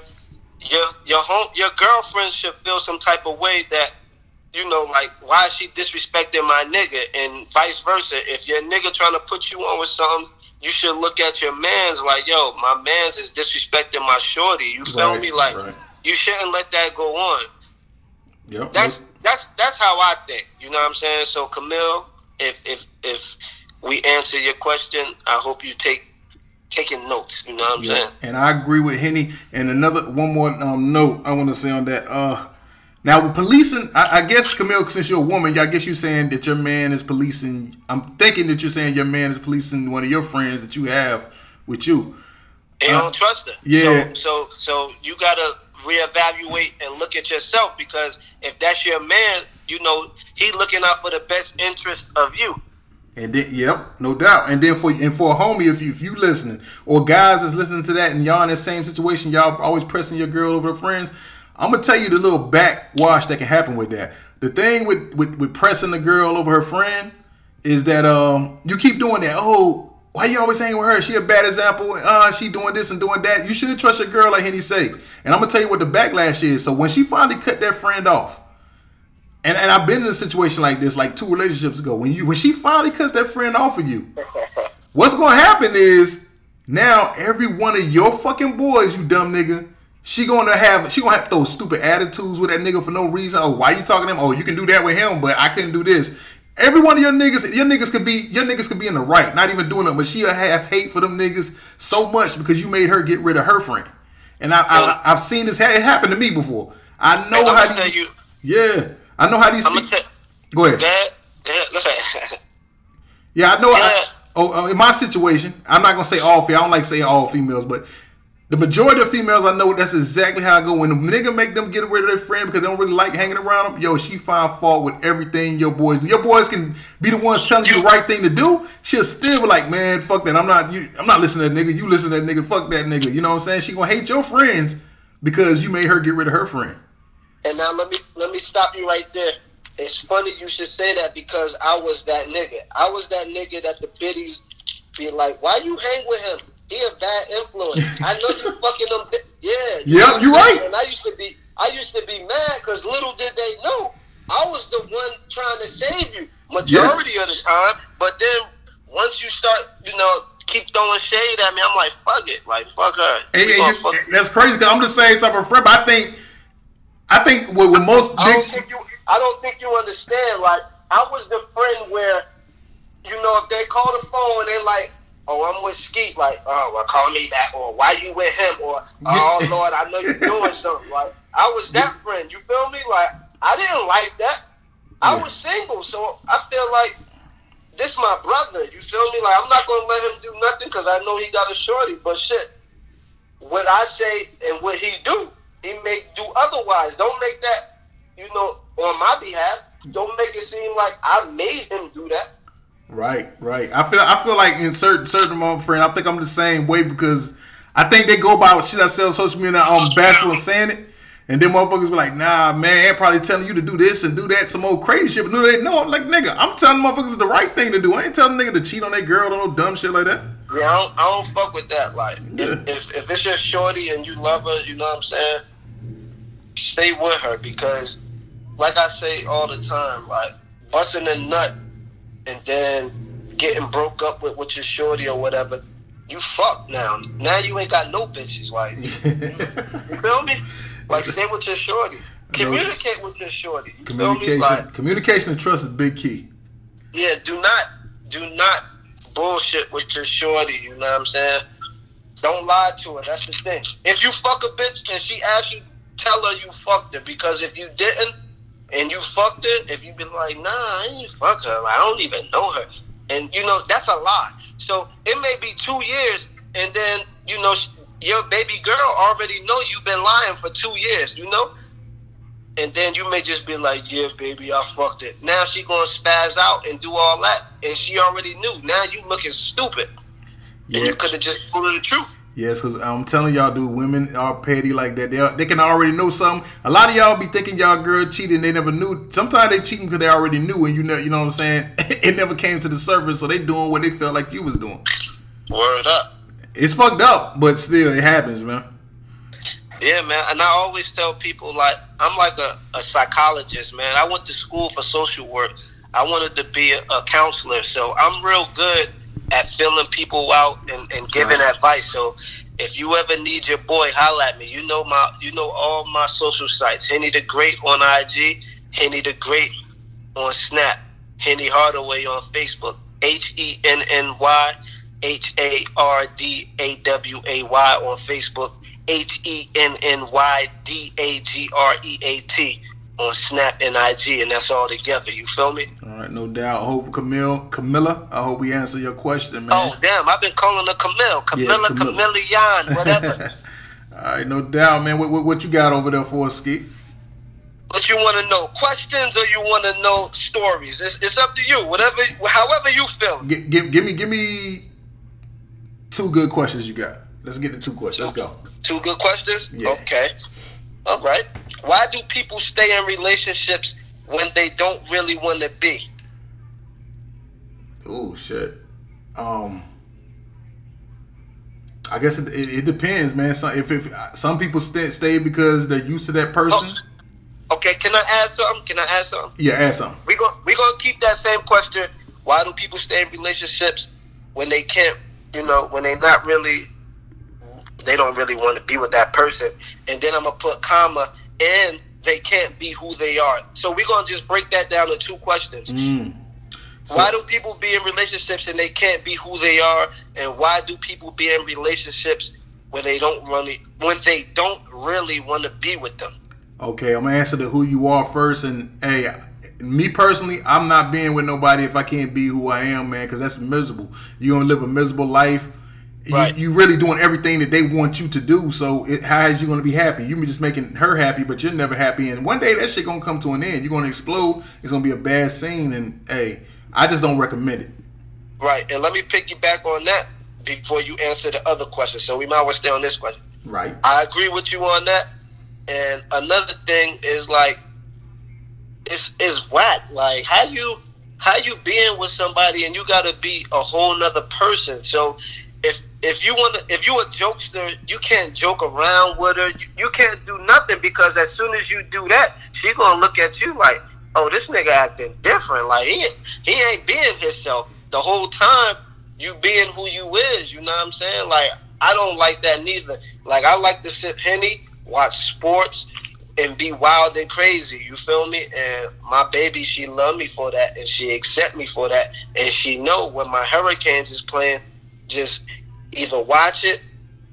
S4: your your home your girlfriend should feel some type of way that you know like why is she disrespecting my nigga and vice versa. If your nigga trying to put you on with something. You should look at your man's like, yo, my man's is disrespecting my shorty. You feel
S3: Right,
S4: me? Like,
S3: right.
S4: you shouldn't let that go on
S3: Yep.
S4: that's that's that's how I think. You know what I'm saying? So Camille, if if if we answer your question, I hope you take taking notes. You know what I'm
S3: Yeah,
S4: saying?
S3: and I agree with Henny. And another one more um, note I want to say on that. Uh, now with policing, I, I guess Camille, since you're a woman, I guess you're saying that your man is policing. I'm thinking that you're saying your man is policing one of your friends that you have with you.
S4: They don't trust her.
S3: yeah.
S4: So so so you gotta reevaluate and look at yourself because if that's your man, you know he looking out for the best interest of you.
S3: And then, yep, no doubt. And then for and for a homie, if you if you listening or guys that's listening to that and y'all in that same situation, y'all always pressing your girl over her friends. I'm gonna tell you the little backwash that can happen with that. The thing with with, with pressing the girl over her friend is that um you keep doing that. Oh, why you always hanging with her? She a bad example. Uh, she doing this and doing that. You should trust your girl, like Henny say. And I'm gonna tell you what the backlash is. So when she finally cut that friend off, and, and I've been in a situation like this, like two relationships ago. When you when she finally cuts that friend off of you, <laughs> what's gonna happen is now every one of your fucking boys, you dumb nigga, she gonna have she gonna have those stupid attitudes with that nigga for no reason. Oh, why you talking to him? Oh, you can do that with him, but I couldn't do this. Every one of your niggas, your niggas could be your niggas could be in the right, not even doing it, but she'll have hate for them niggas so much because you made her get rid of her friend. And I, I I've seen this ha- happen to me before. I know how
S4: tell you,
S3: yeah, I know how these.
S4: I'm
S3: speak-
S4: tell
S3: Go ahead.
S4: that that <laughs>
S3: Yeah, I know. I, oh, uh, in my situation, I'm not gonna say all females. I don't like saying all females, but the majority of females I know that's exactly how I go. When a nigga make them get rid of their friend because they don't really like hanging around them, yo, she find fault with everything your boys. Your boys can be the ones telling you the right thing to do. She'll still be like, man, fuck that. I'm not. You, I'm not listening to that nigga. You listen to that nigga. Fuck that nigga. You know what I'm saying? She gonna hate your friends because you made her get rid of her friend.
S4: And now let me let me stop you right there. It's funny you should say that because I was that nigga. I was that nigga that the biddies be like, "Why you hang with him? He a bad influence. <laughs> I know you fucking them. bi- Yeah,
S3: Yep,
S4: you
S3: you right.
S4: And I used to be, I used to be mad because little did they know I was the one trying to save you majority of the time. But then once you start, you know, keep throwing shade at me, I'm like, fuck it, like fuck her.
S3: And- and
S4: fuck-
S3: that's crazy because I'm the same type of friend. But I think, I think with, with most
S4: I don't think you. I don't think you understand. Like I was the friend where, you know, if they call the phone and they like, "Oh, I'm with Skeet," like, "Oh, well, call me back," or "Why you with him?" or "Oh Lord, I know you're <laughs> doing something." Like I was that friend. You feel me? Like I didn't like that. I was single, so I feel like this my brother. You feel me? Like I'm not gonna let him do nothing because I know he got a shorty. But shit, what I say and what he do, he may do otherwise. Don't make that, you know, on my behalf. Don't make it seem like I made him do that.
S3: Right, right. I feel I feel like in certain certain moment, friend, I think I'm the same way because I think they go by what shit I say on social media. Um, bashful and saying it, and then motherfuckers be like, Nah, man, they're probably telling you to do this and do that, some old crazy shit. But no, they know. I'm like, nigga, I'm telling motherfuckers the right thing to do. I ain't telling nigga to cheat on that girl or no dumb shit like that.
S4: Yeah, I don't, I don't fuck with that. Like,
S3: Yeah.
S4: if, if if it's your shorty and you love her, you know what I'm saying. Stay with her because, like I say all the time, like busting a nut and then getting broke up with with your shorty or whatever, you fucked now. Now you ain't got no bitches. Like, <laughs> you feel me? Like, stay with your shorty. Communicate with your shorty. You?
S3: Communication,
S4: Like,
S3: communication and trust is big key.
S4: yeah, do not do not bullshit with your shorty, you know what I'm saying? Don't lie to her, that's the thing. If you fuck a bitch and she asks you, tell her you fucked her. Because if you didn't and you fucked her, if you been like, nah, I ain't fuck her, like, I don't even know her. And you know, that's a lie. So it may be two years and then, you know, your baby girl already know you've been lying for two years, you know? and then you may just be like, "Yeah, baby, I fucked it." Now she gonna spaz out and do all that, and she already knew. Now you looking stupid, and you could have just told her the truth.
S3: Yes, because I'm telling y'all, dude, women are petty like that. They, are, they can already know something. A lot of y'all be thinking y'all girl cheating. They never knew. Sometimes they cheating because they already knew, and you know, you know what I'm saying. <laughs> it never came to the surface, so they doing what they felt like you was doing.
S4: Word up,
S3: It's fucked up, but still, it happens, man.
S4: yeah, man. And I always tell people like I'm like a, a psychologist, man. I went to school for social work. I wanted to be a, a counselor, so I'm real good at filling people out and, and giving advice. So if you ever need your boy, holla at me. You know my you know all my social sites. Henny the Great on IG, Henny the Great on Snap, Henny Hardaway on Facebook, H E N N Y H A R D A W A Y on Facebook, H E N N Y D A G R E A T on Snap and IG, and that's all together. You feel me?
S3: All right, no doubt. I hope Camille, Camilla, I hope we answer your question, man.
S4: Oh damn! I've been calling her Camille, Camilla,
S3: Camilla.
S4: Camillion, whatever. <laughs>
S3: All right, no doubt, man. What, what, what you got over there for us, Ski?
S4: what you want to know? Questions or you want to know stories? It's, it's up to you. Whatever, however you feel.
S3: G- give, give me, give me two good questions you got. Let's get the two questions. Let's go.
S4: Two good questions.
S3: Yeah.
S4: Okay. All right. Why do people stay in relationships when they don't really want to be?
S3: Oh shit. Um, I guess it, it, it depends, man. Some if, if some people stay, stay because they're used to that person.
S4: Okay. Can I add something? Can I add something?
S3: Yeah, ask something.
S4: we going we gonna keep that same question. Why do people stay in relationships when they can't, you know, when they're not really, they don't really want to be with that person? And then I'm gonna put comma and they can't be who they are. So we're gonna just break that down to two questions.
S3: Mm. So-
S4: why do people be in relationships and they can't be who they are? And why do people be in relationships when they don't really when they don't really want to be with them?
S3: Okay, I'm gonna answer the who you are first. And hey, me personally, I'm not being with nobody if I can't be who I am, man, because that's miserable. You're gonna live a miserable life. You,
S4: Right.
S3: you really doing everything that they want you to do. So it, how is you gonna be happy? You be just making her happy, but you're never happy. And one day that shit gonna come to an end. You're gonna explode. It's gonna be a bad scene. And hey, I just don't recommend it.
S4: Right. And let me piggyback on that before you answer the other question. So we might as well stay on this question.
S3: Right.
S4: I agree with you on that. And another thing is like it's it's whack. Like how you how you being with somebody and you gotta be a whole nother person. So if if you wanna if you a jokester, you can't joke around with her. You, you can't do nothing because as soon as you do that, she gonna look at you like, oh, this nigga acting different. Like he he ain't being himself the whole time. You being who you is. You know what I'm saying? Like I don't like that neither. Like I like to sip henny, watch sports, and be wild and crazy. You feel me? And my baby, she love me for that, and she accept me for that, and she know when my Hurricanes is playing, just either watch it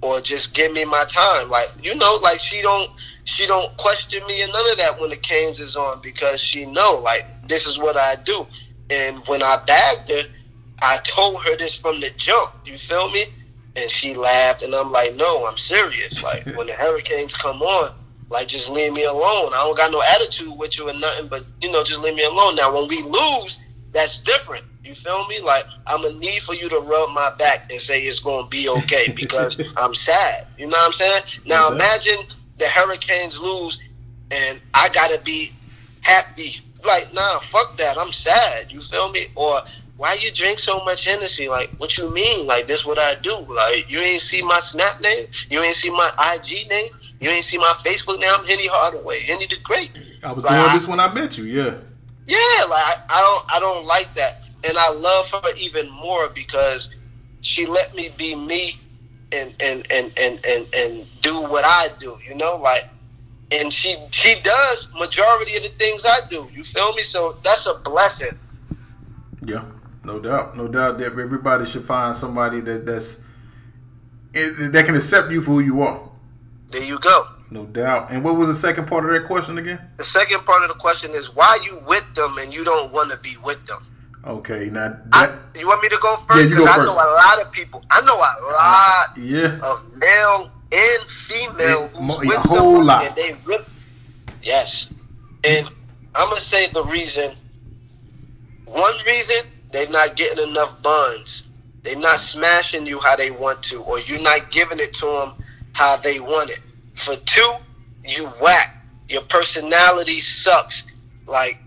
S4: or just give me my time. Like you know, like she don't she don't question me and none of that when the Canes is on because she know like this is what I do. And when I bagged her, I told her this from the jump. You feel me? And she laughed, and I'm like, no, I'm serious. Like <laughs> when the Hurricanes come on, like just leave me alone. I don't got no attitude with you or nothing, but you know, just leave me alone. Now when we lose, that's different. You feel me? Like I'm gonna need for you to rub my back and say it's gonna be okay <laughs> because I'm sad. You know what I'm saying? Now imagine the Hurricanes lose and I gotta be happy. Like, nah, fuck that. I'm sad. You feel me? Or why you drink so much Hennessy? Like, what you mean? Like, this what I do. Like, you ain't see my Snap name? You ain't see my IG name? You ain't see my Facebook name? I'm Henny Hardaway, Henny the Great.
S3: I was
S4: Like,
S3: doing
S4: I-
S3: this when I met you. Yeah.
S4: Yeah, like I, I don't I don't like that. And I love her even more because she let me be me and and and and and, and do what I do, you know, like and she she does majority of the things I do. You feel me? So that's a blessing.
S3: Yeah, no doubt, no doubt that everybody should find somebody that that's that can accept you for who you are.
S4: There you go.
S3: No doubt. And what was the second part of that question again?
S4: The second part of the question is why you with them and you don't want to be with them.
S3: Okay, now
S4: I, you want me to go first? Because
S3: go
S4: I know a lot of people. I know a lot
S3: yeah,
S4: of male and female
S3: Yeah,
S4: who's
S3: mo-
S4: with someone and they rip. Yes, and I'm gonna say the reason. One reason they're not getting enough buns. They're not smashing you how they want to, or you're not giving it to them how they want it. For two, you whack. Your personality sucks. Like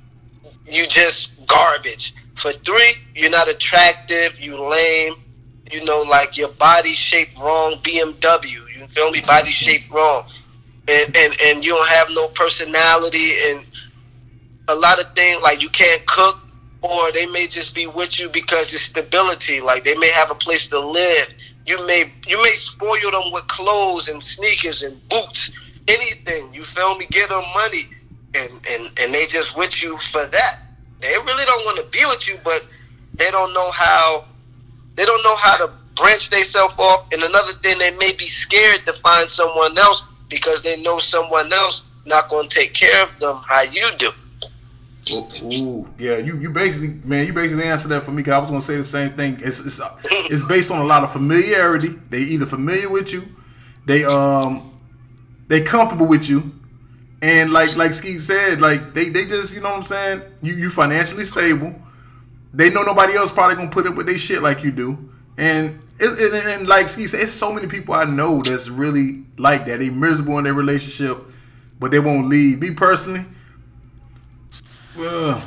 S4: you just garbage. For three, you're not attractive. You lame. You know, like your body shape wrong. BMW. You feel me? Body shape wrong, and and and you don't have no personality and a lot of things like you can't cook or they may just be with you because it's stability like they may have a place to live you may you may spoil them with clothes and sneakers and boots anything you feel me get them money and and and they just with you for that they really don't want to be with you but they don't know how they don't know how to branch themselves off and another thing they may be scared to find someone else because they know someone else not going to take care of them how you do
S3: Ooh, ooh, yeah. You you basically man, you basically answered that for me. Cause I was gonna say the same thing. It's it's <laughs> it's based on a lot of familiarity. They either familiar with you, they um they comfortable with you, and like like Ski said, like they they just you know what I'm saying. You you financially stable. They know nobody else probably gonna put up with their shit like you do, and it's and, and, like Ski said, it's so many people I know that's really like that. They miserable in their relationship, but they won't leave. Me personally. Well,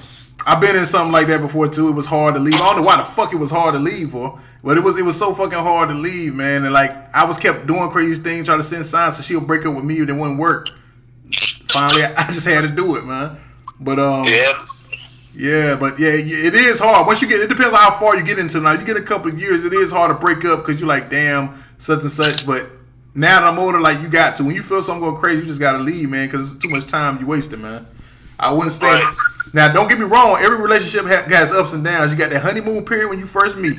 S3: I've been in something like that before too. It was hard to leave. I don't know why the fuck it was hard to leave for, but it was it was so fucking hard to leave, man. And like I was kept doing crazy things, trying to send signs so she'll break up with me, and it wouldn't work. Finally, I just had to do it, man. But um,
S4: yeah
S3: yeah, but yeah, it is hard. Once you get, it depends on how far you get into. Now, you get a couple of years, it is hard to break up because you're like, damn, such and such. But now that I'm older, like you got to. When you feel something go crazy, you just gotta leave, man, because it's too much time you wasting, man. I wouldn't stay.
S4: Right.
S3: Now, don't get me wrong. Every relationship has ups and downs. You got that honeymoon period when you first meet.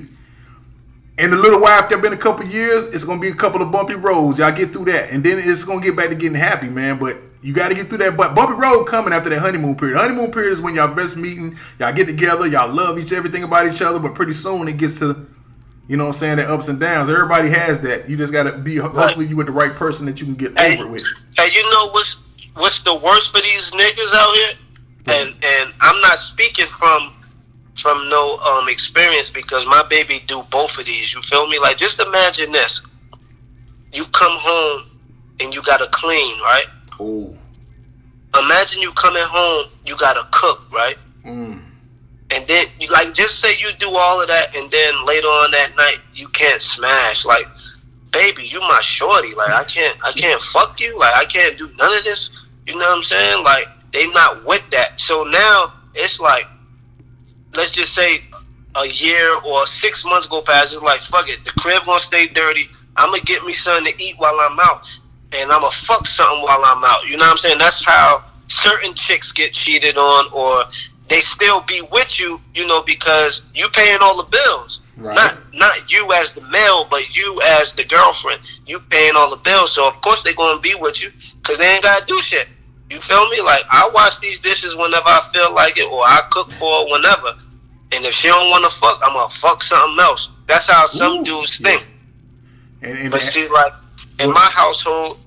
S3: And the little while after been a couple years, it's gonna be a couple of bumpy roads. Y'all get through that, and then it's gonna get back to getting happy, man. But you got to get through that. But bumpy road coming after that honeymoon period. Honeymoon period is when y'all best meeting, y'all get together, y'all love each everything about each other. But pretty soon it gets to, you know, what I'm saying that ups and downs. Everybody has that. You just gotta be. Hopefully, you with the right person that you can get
S4: Hey,
S3: over with.
S4: hey, you know what's what's the worst for these niggas out here? And and I'm not speaking from from no um experience because my baby do both of these. You feel me? Like just imagine this: you come home and you gotta clean, right?
S3: Oh,
S4: Imagine you coming home, you gotta cook, right?
S3: mm.
S4: and then you like just say you do all of that and then later on that night you can't smash. Like baby you my shorty. Like i can't i can't fuck you. Like i can't do none of this. You know what i'm saying? Like they not with that. So now it's like let's just say a year or six months go past. It's like fuck it. The crib gonna stay dirty. I'm gonna get me something to eat while i'm out and i'm gonna fuck something while i'm out you know what i'm saying that's how certain chicks get cheated on or they still be with you, you know, because you paying all the bills.
S3: Right.
S4: Not not you as the male, but you as the girlfriend. You paying all the bills, so of course they're gonna be with you. because they ain't gotta do shit. You feel me? Like I wash these dishes whenever I feel like it, or I cook for whenever. And if she don't want to fuck, I'm gonna fuck something else. That's how some
S3: Ooh,
S4: dudes
S3: yeah.
S4: think.
S3: And, and
S4: But see, like in my household,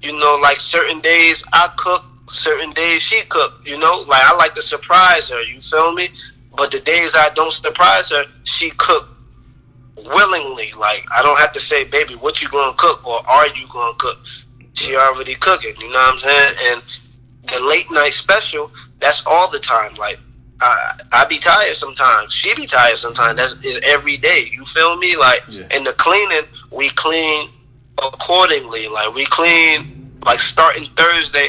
S4: you know, like certain days I cook, certain days she cook. You know, like I like to surprise her. You feel me? But the days I don't surprise her, she cook willingly. Like I don't have to say, "Baby, what you gonna cook?" or "Are you gonna cook?" She already cooking. You know what I'm saying? And the late night special, that's all the time. Like I, I be tired sometimes. She be tired sometimes. That's is every day. You feel me? Like
S3: Yeah.
S4: in the cleaning, we clean accordingly. Like we clean like starting Thursday.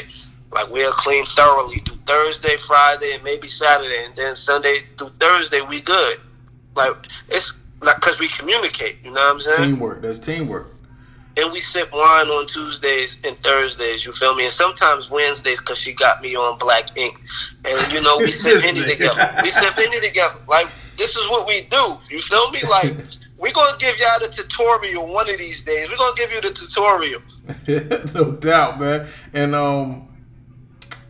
S4: Like we'll clean thoroughly. Do Thursday, Friday, and maybe Saturday, and then Sunday through Thursday we good. Like it's like because we communicate. You know what I'm saying?
S3: teamwork. That's teamwork.
S4: and we sip wine on Tuesdays and Thursdays. You feel me? And sometimes Wednesdays because she got me on black ink. And you know we <laughs> sip
S3: nigga.
S4: together. We sip Henny together. Like this is what we do. You feel me? Like we gonna give y'all the tutorial one of these days. We're gonna give you the tutorial. <laughs>
S3: no doubt, man. And um,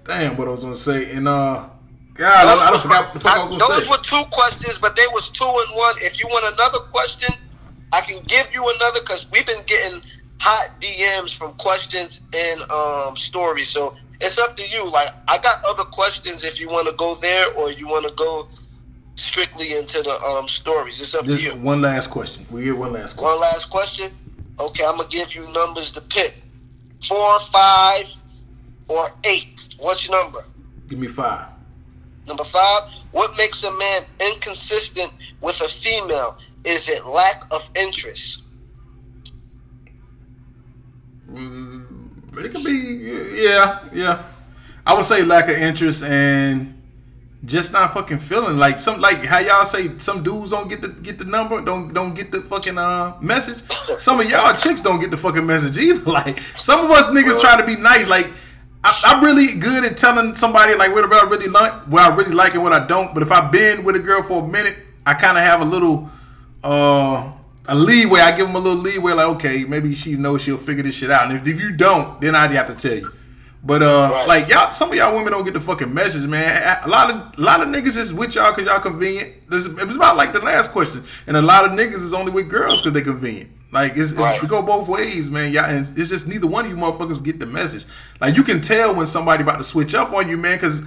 S3: damn, what I was gonna say. And uh, God, I, I don't forgot what the fuck I, was
S4: those
S3: say.
S4: were two questions, but they was two and one. If you want another question, I can give you another because we've been getting hot DMs from questions and um, stories. So it's up to you. Like I got other questions if you want to go there or you want to go strictly into the um, stories. It's up to you.
S3: one last question. We get one last question.
S4: One last question. Okay, I'm gonna give you numbers to pick: four, five, or eight. What's your number?
S3: Give me five.
S4: Number five, what makes a man inconsistent with a female? Is it lack of interest?
S3: Mm, It could be, yeah, yeah. I would say lack of interest and just not fucking feeling like some like how y'all say some dudes don't get the get the number, don't don't get the fucking uh message. <laughs> Some of y'all chicks don't get the fucking message either. <laughs> Like some of us niggas try to be nice. Like I, I'm really good at telling somebody like what I really like, what I really like and what I don't. But if I've been with a girl for a minute, I kind of have a little uh a leeway. I give them a little leeway, like okay, maybe she knows she'll figure this shit out. And if, if you don't, then I'd have to tell you. But uh,
S4: Right.
S3: like y'all, some of y'all women don't get the fucking message, man. A lot of a lot of niggas is with y'all because y'all convenient. This it was about like the last question, and a lot of niggas is only with girls because they convenient. Like it's, it's
S4: Right.
S3: it go both ways, man. Y'all, and it's just neither one of you motherfuckers get the message. Like you can tell when somebody about to switch up on you, man, because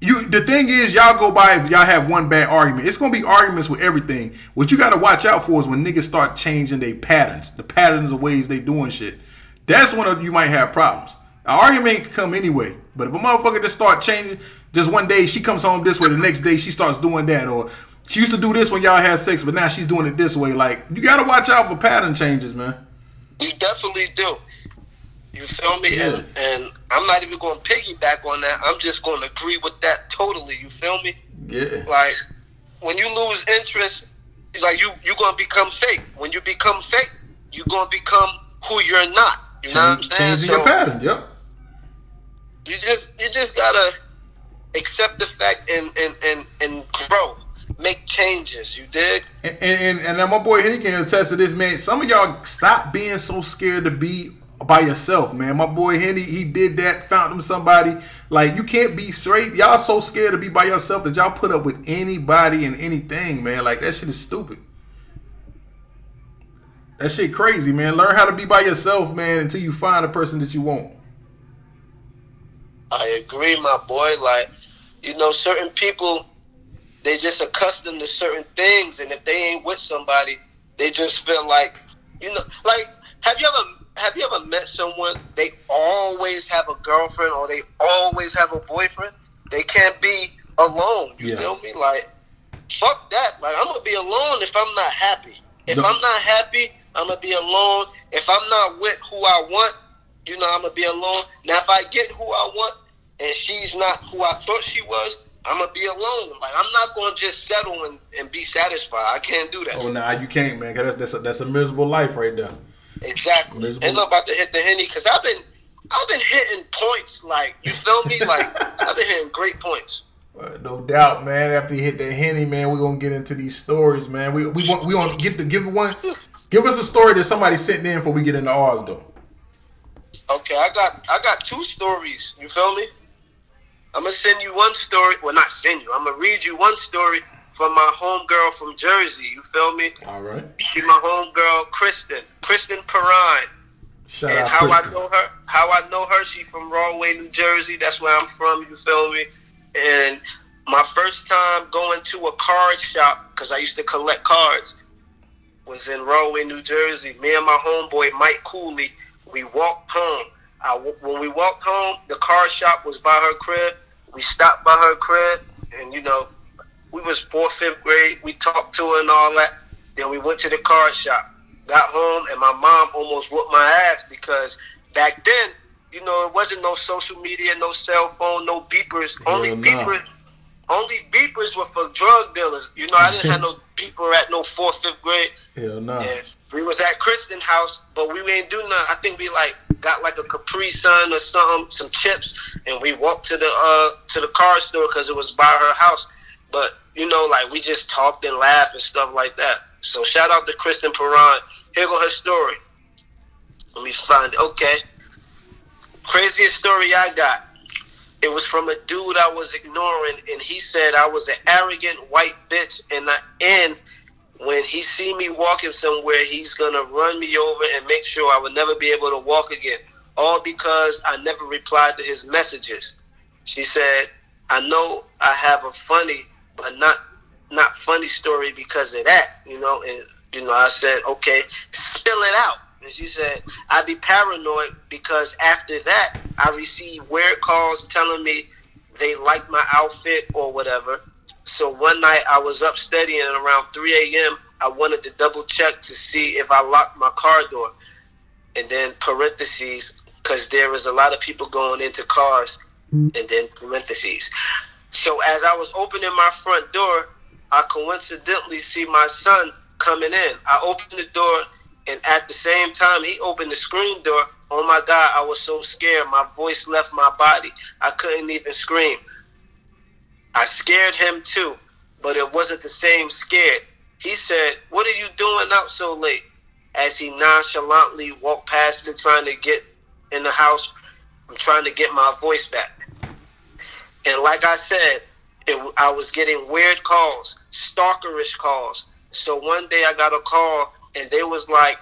S3: you the thing is y'all go by if y'all have one bad argument. It's gonna be arguments with everything. What you gotta watch out for is when niggas start changing their patterns, the patterns of ways they doing shit. That's when you might have problems. An argument can come anyway, but if a motherfucker just start changing, just one day she comes home this way, the next day she starts doing that, or she used to do this when y'all had sex, but now she's doing it this way. Like you gotta watch out for pattern changes, man.
S4: You definitely do. You feel me?
S3: Yeah.
S4: And, and I'm not even going to piggyback on that. I'm just going to agree with that totally. You feel me?
S3: Yeah.
S4: Like when you lose interest, like you you're gonna become fake. When you become fake, you're gonna become who you're not. You know what I'm saying?
S3: changing
S4: So
S3: your pattern. Yep.
S4: You just you just gotta accept the fact and and and and grow, make changes. You dig?
S3: And and, and and my boy he can attest to this, man. Some of y'all stop being so scared to be by yourself, man. My boy Henny, he did that, found him somebody. Like you can't be straight. Y'all so scared to be by yourself that y'all put up with anybody and anything, man. Like that shit is stupid. That shit crazy, man. Learn how to be by yourself, man, until you find a person that you want.
S4: I agree, my boy. Like, you know, certain people, they just accustomed to certain things, and if they ain't with somebody, they just feel like, you know, like, have you ever have you ever met someone they always have a girlfriend or they always have a boyfriend? They can't be alone. You
S3: Yeah.
S4: feel me? Like, fuck that. Like, I'm gonna be alone if I'm not happy. If
S3: No.
S4: I'm not happy, I'm gonna be alone. If I'm not with who I want, you know, I'm gonna be alone. Now, if I get who I want and she's not who I thought she was, I'm gonna be alone. Like, I'm not gonna just settle and, and be satisfied. I can't do that.
S3: Oh nah, you can't, man. 'cause that's that's a, that's a miserable life right there.
S4: Exactly.
S3: Miserable.
S4: And I'm about to hit the henny because I've been, I've been hitting points. Like, you feel me? <laughs> Like, I've been hitting great points.
S3: Uh, no doubt, man. After you hit that henny, man, we're gonna get into these stories, man. We we want we want to get to give one, give us a story that somebody sent in before we get into ours, though.
S4: Okay, I got I got two stories. You feel me? I'm gonna send you one story. Well, not send you. I'm gonna read you one story from my homegirl from Jersey. You feel me?
S3: All right.
S4: She my homegirl, Kristen. Kristen Perrine.
S3: Shout
S4: and
S3: out
S4: how
S3: Kristen.
S4: I know her, how I know her, she from Rahway, New Jersey. That's where I'm from. You feel me? And my first time going to a card shop because I used to collect cards was in Rahway, New Jersey. Me and my homeboy Mike Cooley, we walked home. I, when we walked home, the car shop was by her crib. We stopped by her crib, and you know, we was fourth, fifth grade. We talked to her and all that. Then we went to the car shop. Got home, and my mom almost whooped my ass because back then, you know, it wasn't no social media, no cell phone, no beepers. Only
S3: no.
S4: beepers, only beepers were for drug dealers. You know, I didn't have no <laughs> beeper at no fourth, fifth grade.
S3: Hell no.
S4: And we was at Kristen house, but we ain't do nothing. I think we like got like a Capri Sun or something, some chips, and we walked to the uh to the car store because it was by her house. But you know, like we just talked and laughed and stuff like that. So shout out to Kristen Perron. Here go her story. Let me find. It. Okay, craziest story I got. It was from a dude I was ignoring, and he said I was an arrogant white bitch, and I and when he see me walking somewhere, he's gonna run me over and make sure I will never be able to walk again. All because I never replied to his messages. She said, "I know I have a funny, but not not funny story because of that." You know, and you know, I said, "Okay, spill it out." And she said, "I be paranoid because after that, I receive weird calls telling me they like my outfit or whatever." So one night I was up studying and around 3 a.m. I wanted to double check to see if I locked my car door. And then parentheses, because there was a lot of people going into cars, mm-hmm. and then parentheses. So as I was opening my front door, I coincidentally see my son coming in. I opened the door, and at the same time he opened the screen door. Oh my God, I was so scared. My voice left my body. I couldn't even scream. I scared him too, but it wasn't the same scared. He said, What are you doing out so late? As he nonchalantly walked past me trying to get in the house. I'm trying to get my voice back. And like I said, it, I was getting weird calls, stalkerish calls. So one day I got a call and they was like,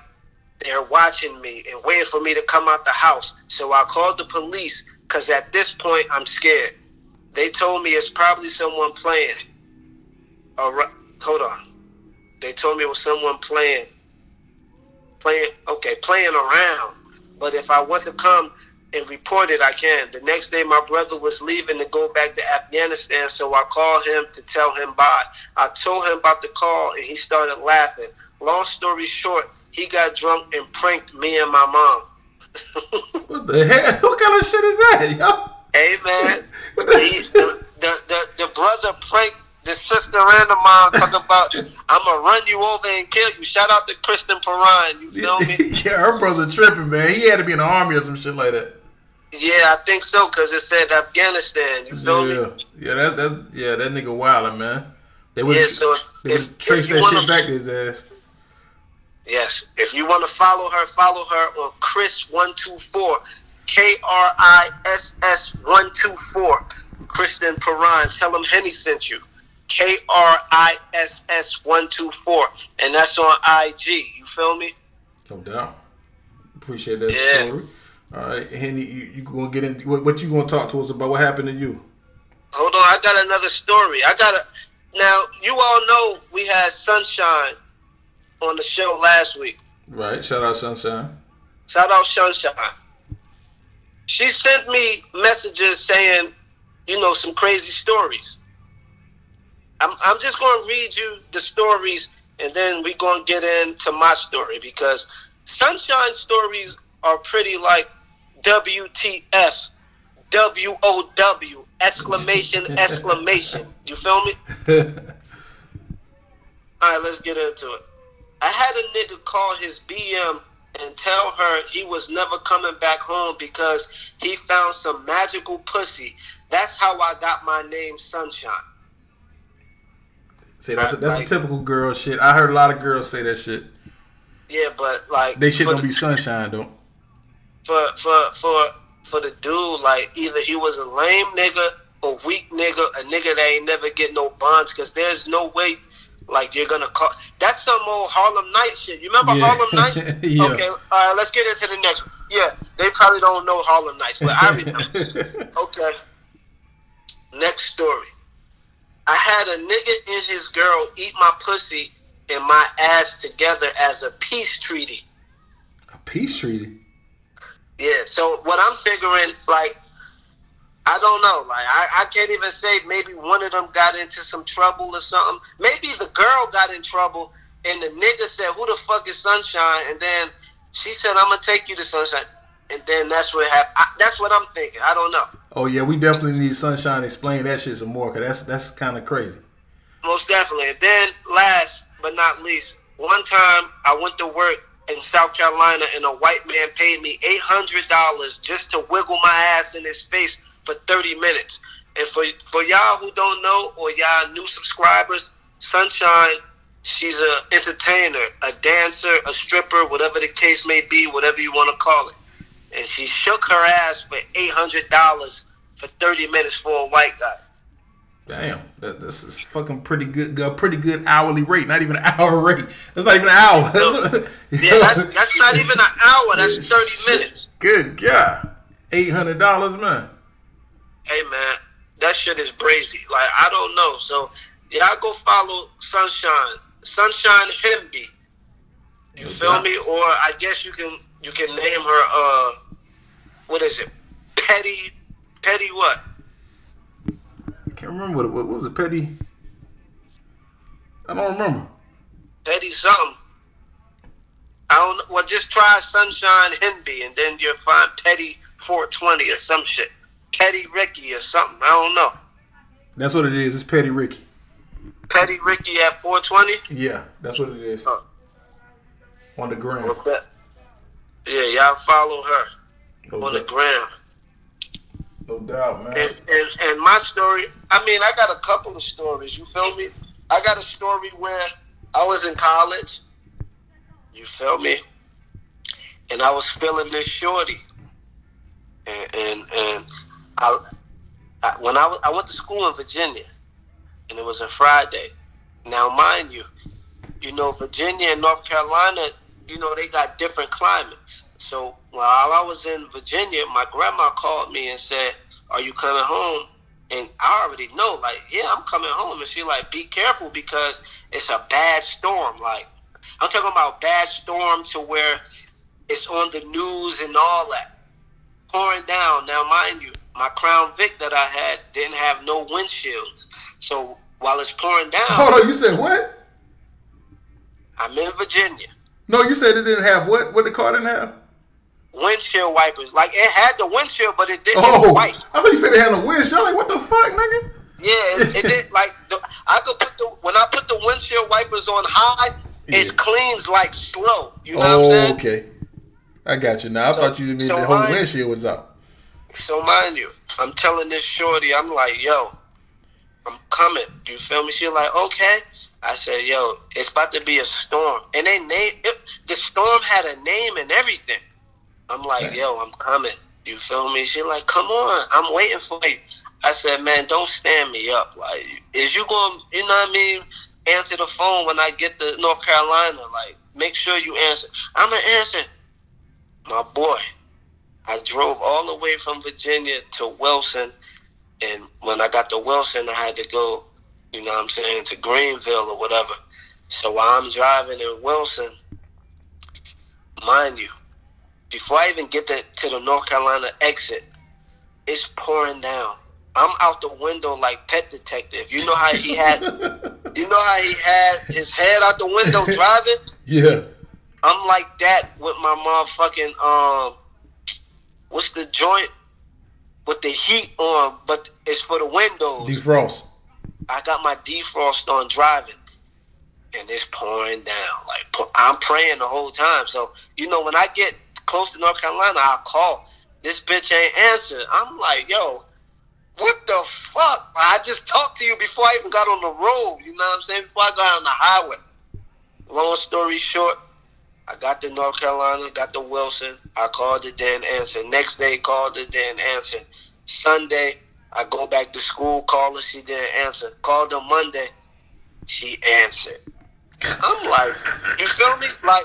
S4: they're watching me and waiting for me to come out the house. So I called the police because at this point I'm scared. They told me it's probably someone playing. All right, hold on. They told me it was someone playing. Playing, okay, playing around. But if I want to come and report it, I can. The next day, my brother was leaving to go back to Afghanistan, so I called him to tell him bye. I told him about the call, and he started laughing. Long story short, he got drunk and pranked me and my mom. <laughs>
S3: What the hell? <laughs> What kind of shit is that, yo?
S4: Man, the, the, the the brother pranked the sister and the mom. Talk about I'm gonna run you over and kill you. Shout out to Kristen Perrine. You feel me? <laughs>
S3: yeah, her brother tripping, man. He had to be in the army or some shit like that.
S4: Yeah, I think so because it said Afghanistan. You feel
S3: Yeah,
S4: me?
S3: yeah, that, that's yeah, that nigga wildin', man. They would
S4: Yeah. So
S3: they
S4: if,
S3: trace
S4: if
S3: that
S4: wanna,
S3: shit back to his ass.
S4: yes, if you want to follow her, follow her on Chris one two four, K R I S S one two four. Kristen Perrine. Tell him Henny sent you. K R I S S one two four, and that's on IG. You feel me?
S3: No doubt. Appreciate that
S4: Yeah.
S3: story. All right, Henny, you, you gonna get in? What, what you gonna talk to us about? What happened to you?
S4: Hold on, I got another story. I got a. Now you all know we had Sunshine on the show last week.
S3: Right. Shout out Sunshine.
S4: Shout out Sunshine. She sent me messages saying, you know, some crazy stories. I'm, I'm just going to read you the stories and then we're going to get into my story because Sunshine stories are pretty like WTF, W-O-W, exclamation, <laughs> exclamation. You feel me? <laughs> All right, let's get into it. I had a nigga call his BM and tell her he was never coming back home because he found some magical pussy. That's how I got my name Sunshine.
S3: See, that's a, that's
S4: Like-
S3: a typical girl shit. I heard a lot of girls say that shit.
S4: Yeah, but like
S3: They shit don't
S4: the-
S3: be sunshine though.
S4: for for for for the dude, like either he was a lame nigga a weak nigga, a nigga that ain't never get no bonds, because there's no way like you're gonna call that's some old Harlem Night shit. You remember
S3: Yeah.
S4: Harlem Nights? <laughs>
S3: Yeah.
S4: Okay, all right, let's get into the next one. Yeah, they probably don't know Harlem Nights, but I remember. <laughs> okay. Next story. I had a nigga and his girl eat my pussy and my ass together as a peace treaty.
S3: A peace treaty.
S4: Yeah. So what I'm figuring, like, I don't know. Like, I, I can't even say maybe one of them got into some trouble or something. Maybe the girl got in trouble and the nigga said, "Who the fuck is Sunshine?" And then she said, "I'm gonna take you to Sunshine." And then that's what happened. I, that's what I'm thinking. I don't know.
S3: Oh yeah, we definitely need Sunshine to explain that shit some more, cause that's that's kind of crazy.
S4: Most definitely. And then last but not least, one time I went to work in South Carolina and a white man paid me eight hundred dollars just to wiggle my ass in his face for thirty minutes. And for for y'all who don't know or y'all new subscribers, Sunshine, she's a entertainer, a dancer, a stripper, whatever the case may be, whatever you want to call it. And she shook her ass for eight hundred dollars for thirty minutes for a white guy.
S3: Damn, that, this is fucking pretty good. A pretty good hourly rate. Not even an <laughs> hour rate. That's not even an hour. <laughs>
S4: Yeah, that's, <laughs> that's not even an hour. That's thirty minutes.
S3: good God. Eight hundred dollars, man.
S4: Hey man, that shit is brazy. Like I don't know. So y'all go follow Sunshine, Sunshine Hemby. You feel me? Or I guess you can you can name her. uh What is it? Petty, Petty what?
S3: I can't remember what, what, what was it, Petty. I don't remember.
S4: Petty something. I don't. know. Well, just try Sunshine Hemby, and then you'll find Petty 420 or some shit. Petty Ricky or something. I don't know.
S3: That's what it is. It's Petty Ricky.
S4: Petty Ricky at 420.
S3: Yeah, that's what it is.
S4: Oh.
S3: On the ground.
S4: What's that? Yeah, y'all follow her
S3: No
S4: on the
S3: doubt,
S4: gram.
S3: no doubt man.
S4: And, and and my story, I mean, I got a couple of stories. You feel me? I got a story where I was in college. You feel me? And I was feeling this shorty, and and, and I, I when I, I went to school in Virginia, and it was a Friday. Now, mind you, you know Virginia and North Carolina, you know they got different climates. So while I was in Virginia, my grandma called me and said, "Are you coming home?" And I already know, like, yeah, I'm coming home. And she like, be careful because it's a bad storm. Like, I'm talking about bad storm to where it's on the news and all that, pouring down. Now, mind you, my Crown Vic that I had didn't have no windshields. So while it's pouring down,
S3: Hold on, you said what?
S4: I'm in Virginia.
S3: No, you said it didn't have what? What the car didn't have?
S4: Windshield wipers, like it had the windshield, but it didn't
S3: Oh,
S4: wipe.
S3: I thought you said it had a windshield. I'm like, what the fuck, nigga?
S4: Yeah, it, it did. Like the, I could put the when I put the windshield wipers on high,
S3: Yeah.
S4: it cleans like slow. You know what I'm
S3: Oh,
S4: saying?
S3: okay. I got you now. I thought you mean
S4: so
S3: the whole
S4: mine-
S3: windshield was out.
S4: So mind you, I'm telling this shorty, I'm like, yo, I'm coming. Do You feel me? She like, okay. I said, yo, it's about to be a storm, and they name it, the storm had a name and everything. I'm like, yo, I'm coming. You feel me? She like, come on, I'm waiting for you. I said, man, don't stand me up. Like, is you going, you know what I mean? Answer the phone when I get to North Carolina. Like, make sure you answer. I'm gonna answer. My boy, I drove all the way from Virginia to Wilson, and when I got to Wilson, I had to go, you know what I'm saying, to Greenville or whatever. So while I'm driving in Wilson, mind you, before I even get to, to the North Carolina exit, it's pouring down. I'm out the window like Pet Detective. You know how he had, <laughs> you know how he had his head out the window driving. <laughs>
S3: Yeah.
S4: I'm like that with my motherfucking um, what's the joint with the heat on, but it's for the windows.
S3: Defrost.
S4: I got my defrost on driving, and it's pouring down. Like I'm praying the whole time. So you know, when I get close to North Carolina, I call. This bitch ain't answering. I'm like, yo, what the fuck? I just talked to you before I even got on the road. You know what I'm saying? Before I got on the highway. Long story short, I got to North Carolina, got to Wilson. I called it, didn't answer. Next day, called it, didn't answer. Sunday, I go back to school, call her, she didn't answer. Called her Monday, she answered. I'm like, you feel me? Like,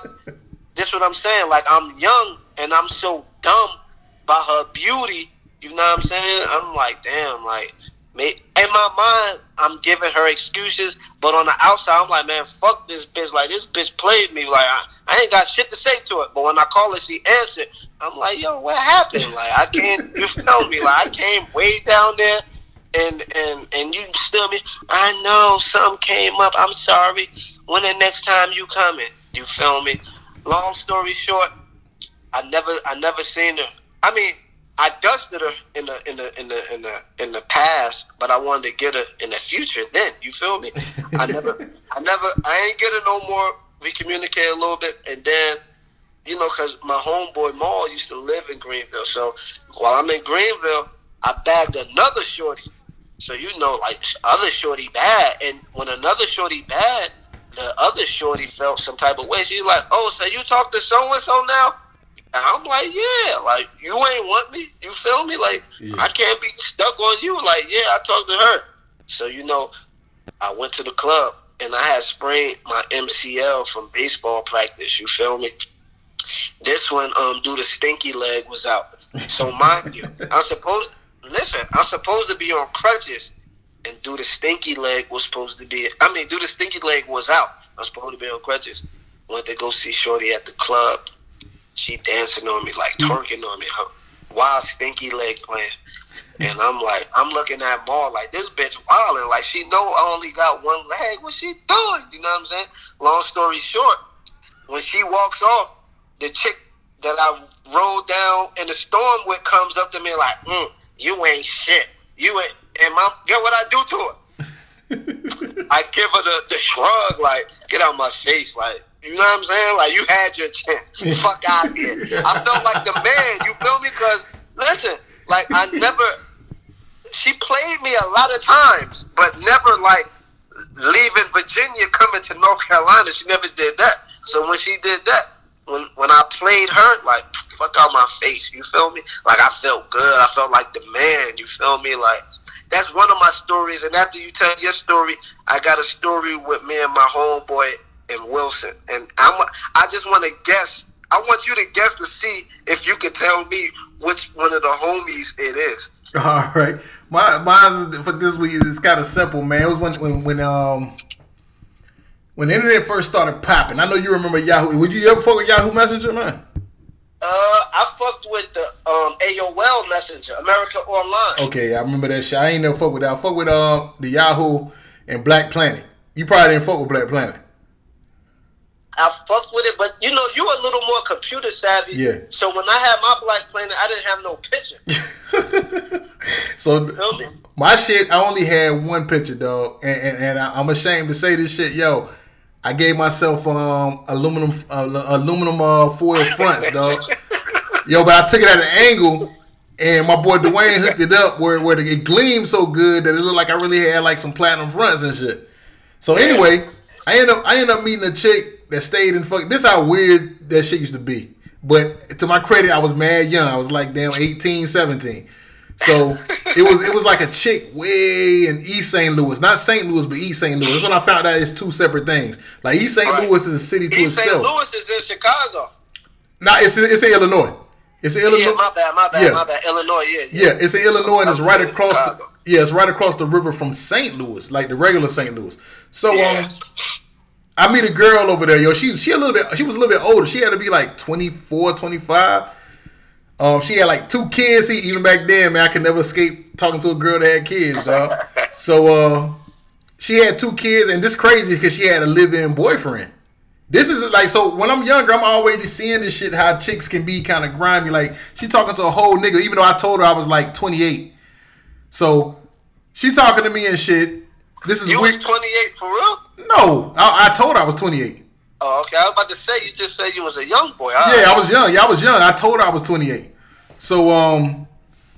S4: this what I'm saying. Like, I'm young and I'm so dumb by her beauty. You know what I'm saying? I'm like, damn, like, in my mind, I'm giving her excuses, but on the outside, I'm like, man, fuck this bitch. Like, this bitch played me. Like, I, I ain't got shit to say to it. But when I call her, she answered. I'm like, yo, what happened? Like, I can't, you feel me? Like, I came way down there, and and and you still me. I know something came up. I'm sorry. When the next time you coming? You feel me? Long story short, I never, I never seen her. I mean, I dusted her in the in the in the in the in the past, but I wanted to get her in the future. Then you feel me? I never, <laughs> I never, I ain't get her no more. We communicated a little bit, and then you know, cause my homeboy Maul used to live in Greenville. So while I'm in Greenville, I bagged another shorty. So you know, like other shorty bad, and when another shorty bad, the other shorty felt some type of way. She's like, "Oh, so you talk to so and so now?" And I'm like, yeah, like you ain't want me. You feel me? Like yeah. I can't be stuck on you. Like yeah, I talked to her. So you know, I went to the club and I had sprained my MCL from baseball practice. You feel me? This one, um, due to stinky leg, was out. So mind you, <laughs> I'm supposed listen. I'm supposed to be on crutches, and due to stinky leg was supposed to be. I mean, due to stinky leg was out. I'm supposed to be on crutches. Went to go see Shorty at the club she dancing on me, like mm-hmm. twerking on me, wild stinky leg playing. And I'm like, I'm looking at Maul like this bitch wilding. Like she know I only got one leg. What she doing? You know what I'm saying? Long story short, when she walks off, the chick that I rolled down in the storm with comes up to me like, mm, "You ain't shit. You ain't." And my get what I do to her? <laughs> I give her the, the shrug, like, "Get out my face!" Like, you know what I'm saying? Like you had your chance. <laughs> Fuck out here. I felt like the man. You feel me? Because listen, like I never. She played me a lot of times, but never like leaving Virginia, coming to North Carolina. She never did that. So when she did that, when when I played her, like fuck out my face. You feel me? Like I felt good. I felt like the man. You feel me? Like that's one of my stories. And after you tell your story, I got a story with me and my homeboy and Wilson. And I'm, I just want to guess. I want you to guess to see if you can tell me which one of the homies it is. <laughs>
S3: All right, my mine for this week is it's kind of simple, man. It was when when when um when the internet first started popping. I know you remember Yahoo. Would you ever fuck with Yahoo Messenger, man?
S4: Uh, I fucked with the um AOL Messenger, America Online.
S3: Okay, I remember that shit. I ain't never fuck with that. I fuck with uh the Yahoo and Black Planet. You probably didn't fuck with Black Planet.
S4: I fuck with it, but you know, you a little more computer savvy.
S3: Yeah.
S4: So when I had my Black Planet, I didn't have no picture. <laughs>
S3: so my shit, I only had one picture, though, and, and, and I, am ashamed to say this shit, yo. I gave myself um aluminum uh, aluminum uh, foil fronts, <laughs> dog. yo, but I took it at an angle, and my boy Dwayne hooked it up where where it gleamed so good that it looked like I really had like some platinum fronts and shit. So anyway, I end up I end up meeting a chick that stayed in fuck. This how weird that shit used to be. But to my credit, I was mad young. I was like damn 18, 17. So it was it was like a chick way in East St. Louis, not St. Louis, but East St. Louis. That's when I found out it's two separate things. Like East St. Right. Louis is a city to
S4: East
S3: itself.
S4: St. Louis is in Chicago.
S3: Nah, it's it's in Illinois. It's in Illinois.
S4: Yeah, my bad, my bad, yeah. my bad. Illinois, yeah,
S3: yeah. Yeah, it's in Illinois, and it's right across. The, yeah, it's right across the river from St. Louis, like the regular St. Louis. So um I meet a girl over there, yo. She's she a little bit she was a little bit older. She had to be like 24, 25. Um, she had like two kids. See, even back then, man, I could never escape talking to a girl that had kids, dog. <laughs> so uh, she had two kids, and this crazy because she had a live-in boyfriend. This is like so. When I'm younger, I'm always seeing this shit. How chicks can be kind of grimy. Like she talking to a whole nigga, even though I told her I was like 28. So she talking to me and shit. This is
S4: you was 28 for real.
S3: No, I, I, told her I was 28.
S4: Oh, okay. I was about to say you just said you was a young boy. All
S3: yeah, right. I was young. Yeah, I was young. I told her I was 28. So, um,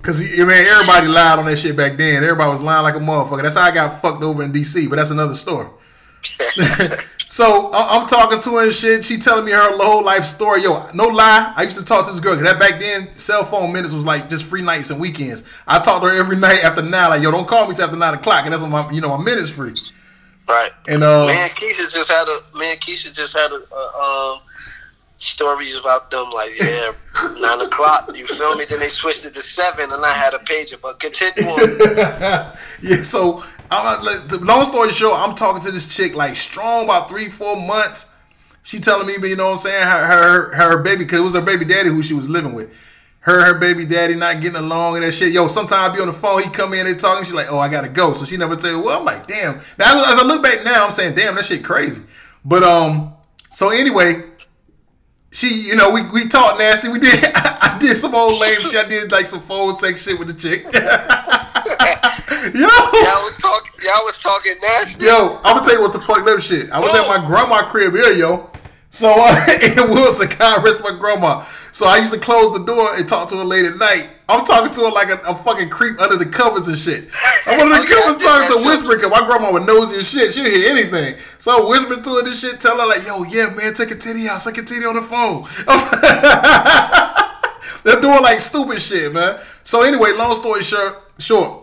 S3: cause I mean everybody lied on that shit back then. Everybody was lying like a motherfucker. That's how I got fucked over in DC. But that's another story. <laughs> <laughs> So I'm talking to her and shit. She telling me her whole life story. Yo, no lie. I used to talk to this girl. 'cause that back then, cell phone minutes was like just free nights and weekends. I talked to her every <laughs> night after nine. Like, yo, don't call me till after nine o'clock, and that's when my you know my minutes free.
S4: Right.
S3: And uh,
S4: me and Keisha just had a me and Keisha just had a, a um stories about them like yeah <laughs> nine o'clock you feel me then they switched it to seven and I had a pager but continue <laughs>
S3: yeah. So I'm like, long story short, I'm talking to this chick like strong about three four months. She telling me, but you know what I'm saying, her her her baby, cause it was her baby daddy who she was living with. Her her baby daddy not getting along and that shit. Yo, sometimes I be on the phone, he come in and talking. She's like, "Oh, I gotta go." So she never tell you. Well, I'm like, "Damn." Now as I look back now, I'm saying, "Damn, that shit crazy." But um, so anyway, she, you know, we we talked nasty. We did. <laughs> I did some old lame shit. I did like some phone sex shit with the chick. <laughs> Yo,
S4: y'all was talking y'all was talking nasty
S3: Yo, I'm gonna tell you what's the fucked up shit. I was at my grandma crib here, yo. So uh, <laughs> in Wilson, God rest my grandma. So I used to close the door and talk to her late at night. I'm talking to her like a, a fucking creep under the covers and shit. I'm under the <laughs>
S4: Oh, yeah,
S3: covers
S4: did
S3: talking to whispering because my grandma was nosy and shit. She'll hear anything. So I'm whispering to her this shit, tell her like, yo, yeah, man, take a titty out, suck a titty on the phone. <laughs> They're doing like stupid shit, man. So anyway, long story short, short.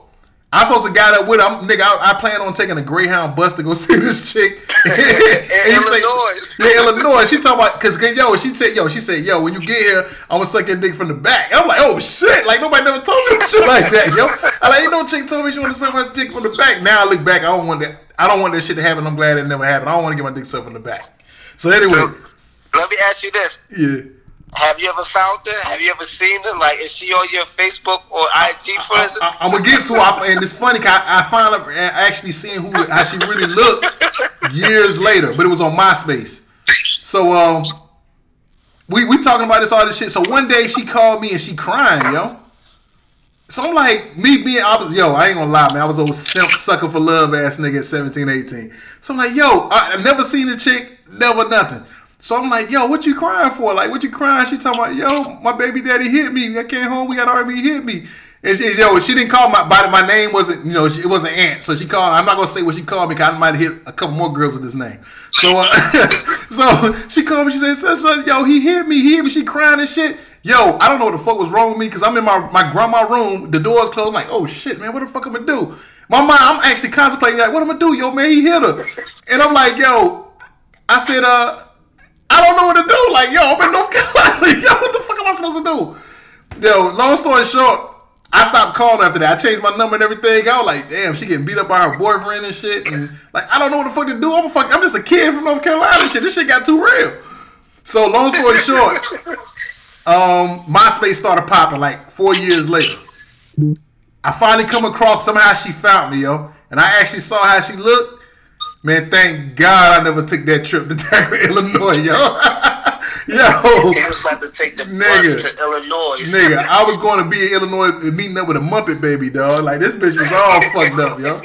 S3: I'm supposed to got up with him, nigga. I, I plan on taking a Greyhound bus to go <laughs> see this chick
S4: in <laughs>
S3: And he say-
S4: Illinois
S3: yeah, Illinois. She talking about because yo, she said yo, she said yo, when you get here, I'm gonna suck your dick from the back. I'm like, oh shit, like nobody never told me <laughs> shit like that, yo. I like ain't no chick told me she want to suck my dick from the back. Now I look back, I don't want that. I don't want that shit to happen. I'm glad it never happened. I don't want to get my dick sucked from the back. So anyway,
S4: let me ask you this
S3: yeah.
S4: Have you ever found her have you ever seen her like is she on your Facebook or IG for
S3: I, am gonna get to her, and it's funny. I, I finally actually seen who how she really looked years later, but it was on MySpace. So um, we we talking about this all this shit. So one day she called me and she crying, yo. So I'm like, me being, I was, yo, I ain't gonna lie, man. I was old simp sucker for love ass nigga at 17, 18. So I'm like, yo, I, I never seen a chick, never nothing. So I'm like, yo, what you crying for? Like, what you crying? She talking about, yo, my baby daddy hit me. I came home, we got RB hit me. And she, yo, she didn't call my by my name wasn't you know she, it wasn't Aunt, so she called. I'm not gonna say what she called me because I might hit a couple more girls with this name. So uh, <laughs> so she called me. She said, "Son, son, "Yo, he hit me. He hit me." She crying and shit. Yo, I don't know what the fuck was wrong with me because I'm in my my grandma room. The door's closed. I'm like, oh shit, man, what the fuck am I do? My mind, I'm actually contemplating like, what am I do? Yo, man, he hit her, and I'm like, yo, I said, uh, I don't know what to do. Like, yo, I'm in North <laughs> Carolina. yo, what the fuck am I supposed to do? Yo, long story short, I stopped calling after that. I changed my number and everything. I was like, damn, she getting beat up by her boyfriend and shit. And like, I don't know what the fuck to do. I'm a fuck. I'm just a kid from North Carolina. Shit, this shit got too real. So long story short, <laughs> um, MySpace started popping like four years later. I finally come across somehow she found me, yo, and I actually saw how she looked. Man, thank God I never took that trip to <laughs> Tanger, Illinois, yo. <laughs> yo,
S4: he was about to take the
S3: Nigga.
S4: bus to Illinois
S3: Nigga, I was going to be in Illinois meeting up with a Muppet baby, dog. Like this bitch was all <laughs> fucked up, yo.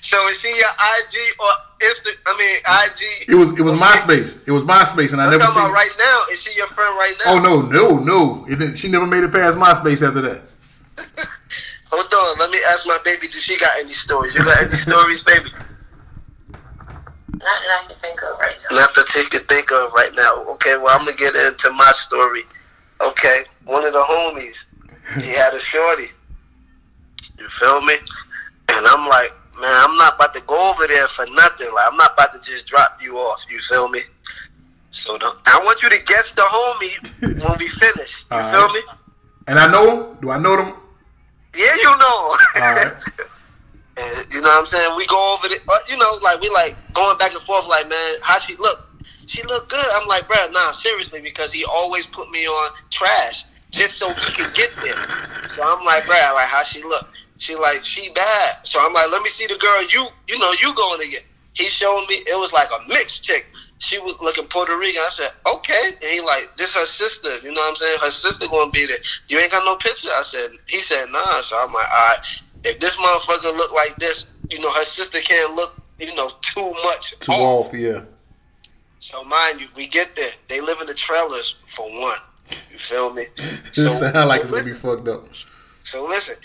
S4: so is she your IG or Insta I mean IG
S3: It was it was MySpace. It was MySpace, and I
S4: I'm
S3: never
S4: talking
S3: seen.
S4: about right now. Is she your friend right now?
S3: Oh no, no, no! It didn't, she never made it past MySpace after that.
S4: Hold on, let me ask my baby. Do she got any stories? You got any stories, baby?
S5: Not that I can think of right now.
S4: Not that you can think of right now. Okay, well I'm gonna get into my story. Okay, one of the homies, he had a shorty. You feel me? And I'm like, man, I'm not about to go over there for nothing. Like I'm not about to just drop you off. You feel me? So the, I want you to guess the homie when we finish. You <laughs>
S3: All
S4: feel
S3: right.
S4: me?
S3: And I know him. Do I know them?
S4: Yeah, you know.
S3: Alright.
S4: and <laughs> you what I'm saying? We go over the, uh, you know, like we like going back and forth. Like, man, how she look? She look good. I'm like, bro, nah, seriously, because he always put me on trash just so he could get there. So I'm like, bro, like how she look? She like she bad. So I'm like, let me see the girl you you know you going to get. He showed me it was like a mixed chick. She was looking Puerto Rican. I said, okay. And he like, this her sister. You know what I'm saying? Her sister gonna be there. You ain't got no picture. I said, he said, nah. So I'm like, all right. If this motherfucker look like this, you know, her sister can't look, you know, too much
S3: Too
S4: off.
S3: off, yeah.
S4: So mind you, we get there. They live in the trailers for one. You feel me? <laughs>
S3: This sound like it's gonna be fucked up.
S4: so listen,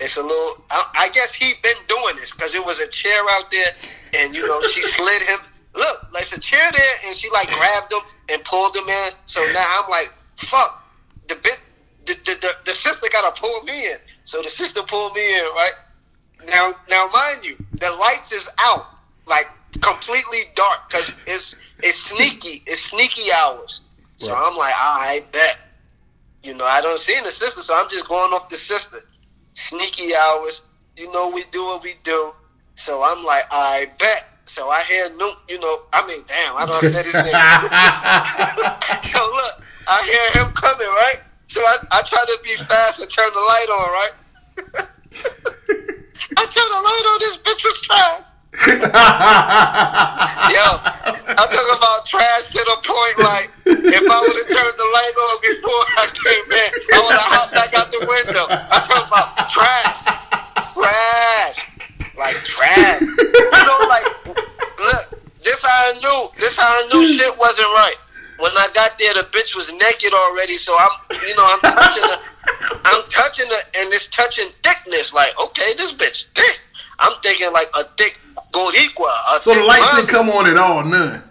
S4: it's a little. I, I guess he been doing this because it was a chair out there, and you know she <laughs> slid him look, like a chair there, and she like grabbed him and pulled him in. So now I'm like, fuck, the bit, the the, the, the sister gotta pull me in. So the sister pulled me in, right? Now, now, mind you, the lights is out, like completely dark, cause it's it's sneaky, it's sneaky hours. So
S3: Right.
S4: I'm like, I bet. You know, I don't see the sister, so I'm just going off the sister. Sneaky hours, you know, we do what we do. So I'm like, I bet. So I hear Nuke, you know, I mean, damn, I don't say his name. <laughs> so look, I hear him coming, right? So I, I try to be fast and turn the light on, right? <laughs> I turn the light on, this bitch was trash. <laughs> Yo, I'm talking about trash to the point like if I would have turned the light on before I came in, I would have hopped back out the window. I'm talking about trash, trash, like trash. You know, like look, this how I knew. This how I knew shit wasn't right. When I got there, the bitch was naked already. So I'm, you know, I'm touching her. <laughs> I'm touching her, and it's touching thickness. Like, okay, this bitch thick. I'm thinking like a thick Gordiqua. A
S3: So the
S4: thick
S3: lights didn't come on at all, none.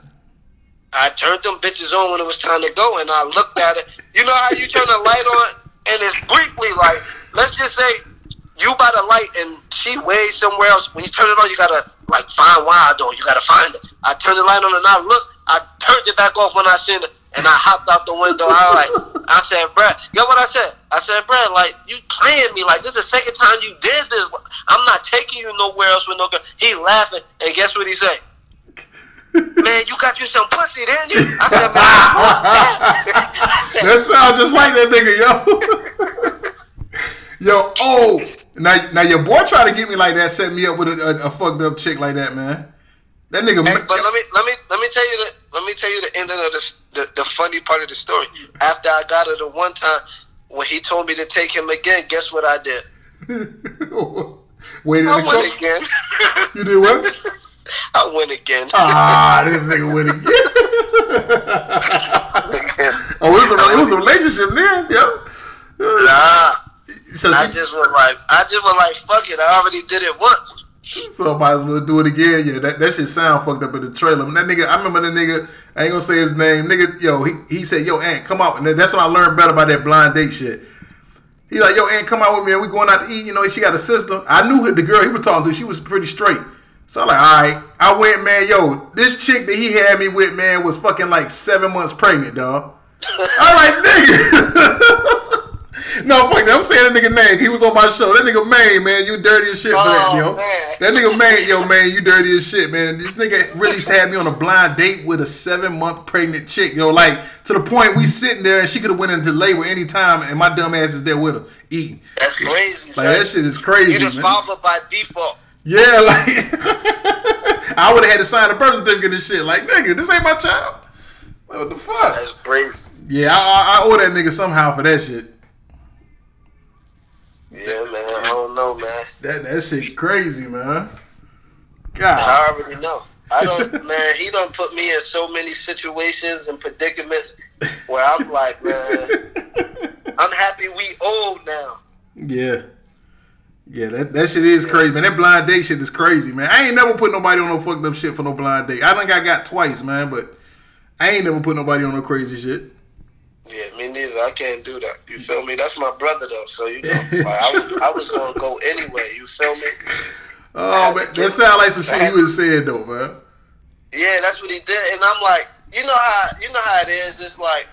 S4: I turned them bitches on when it was time to go, and I looked at it. You know how you turn the light on, and it's briefly like, let's just say you by the light, and she way somewhere else. When you turn it on, you gotta like find why though. You gotta find it. I turned the light on, and I looked. I turned it back off when I seen it, and I hopped out the window. I like, I said, Brad, you know what I said? I said, Brad, like you playing me? Like this is the second time you did this. I'm not taking you nowhere else with no girl. He laughing, and guess what he said? <laughs> Man, you got you some pussy, didn't you? I said, man. <laughs> I said,
S3: That sounds just like that nigga, yo. <laughs> yo, oh, now, now your boy tried to get me like that, set me up with a, a, a fucked up chick like that, man. That nigga,
S4: Hey, but let me let me let me tell you the let me tell you the ending of this the, the funny part of the story. After I got her the one time when he told me to take him again, guess what I did? <laughs>
S3: waited
S4: I went again. <laughs>
S3: You did what? <laughs>
S4: I went again.
S3: Ah, this nigga went again. oh, it was a, it was a relationship then, yo.
S4: Nah.
S3: So,
S4: I just went like I just was like fuck it. I already did it once.
S3: So I might as well do it again. Yeah, that, that shit sound fucked up in the trailer. That nigga, I remember the nigga. I ain't gonna say his name. Nigga, yo, he, he said, "Yo, Aunt, come out." And that's when I learned better about that blind date shit. He like, "Yo, Aunt, come out with me. and We going out to eat." You know, she got a sister. I knew the girl he was talking to. She was pretty straight. So I'm like, all right. I went, man. Yo, this chick that he had me with, man, was fucking like seven months pregnant, dog. <laughs> I'm like, nigga. <laughs> no, fuck that. I'm saying that nigga name. He was on my show. That nigga Maine, man, you dirty as shit for that,
S4: Oh,
S3: yo.
S4: man.
S3: That nigga Maine, yo, man, you dirty as shit, man. This nigga really had me on a blind date with a seven month pregnant chick, yo. Like to the point we sitting there and she could have went into labor any time, and my dumb ass is there with her eating.
S4: That's crazy.
S3: Like
S4: son.
S3: that shit is crazy,
S4: You
S3: man.
S4: father by default.
S3: Yeah, <laughs> like I would have had to sign a birth certificate and shit. Like, nigga, this ain't my child. Like, what the fuck?
S4: That's crazy.
S3: Yeah, I, I, I owe that nigga somehow for that shit.
S4: Yeah, man. I don't know, man.
S3: That that shit crazy, man. God,
S4: I already know. I don't, <laughs> man. He don't put me in so many situations and predicaments where I'm like, man, <laughs> I'm happy we old now.
S3: yeah, yeah. That that shit is crazy, man. That blind date shit is crazy, man. I ain't never put nobody on no fucked up shit for no blind date. I think I got twice, man, but I ain't never put nobody on no crazy shit.
S4: Yeah, me neither. I can't do that. You feel me? That's my brother though, so you know, like, I was, I was gonna go anyway. You feel me? <laughs>
S3: Oh, man, that sound like some shit you would have said though, man.
S4: Yeah, that's what he did, and I'm like, you know how, you know how it is. It's like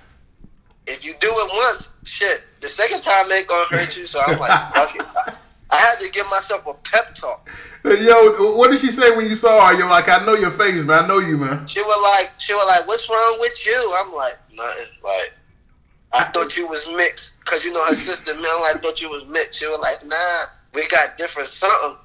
S4: if you do it once, shit, the second time ain't gonna hurt you. So I'm like, <laughs> fuck it. I, I had to give myself a pep talk.
S3: Yo, what did she say when you saw her? You're like I know your face, man. I know you, man.
S4: She was like, she was like, what's wrong with you? I'm like, nothing. Like, I thought you was mixed, cause you know her sister. Man, I thought you was mixed. She was like, nah, we got different something.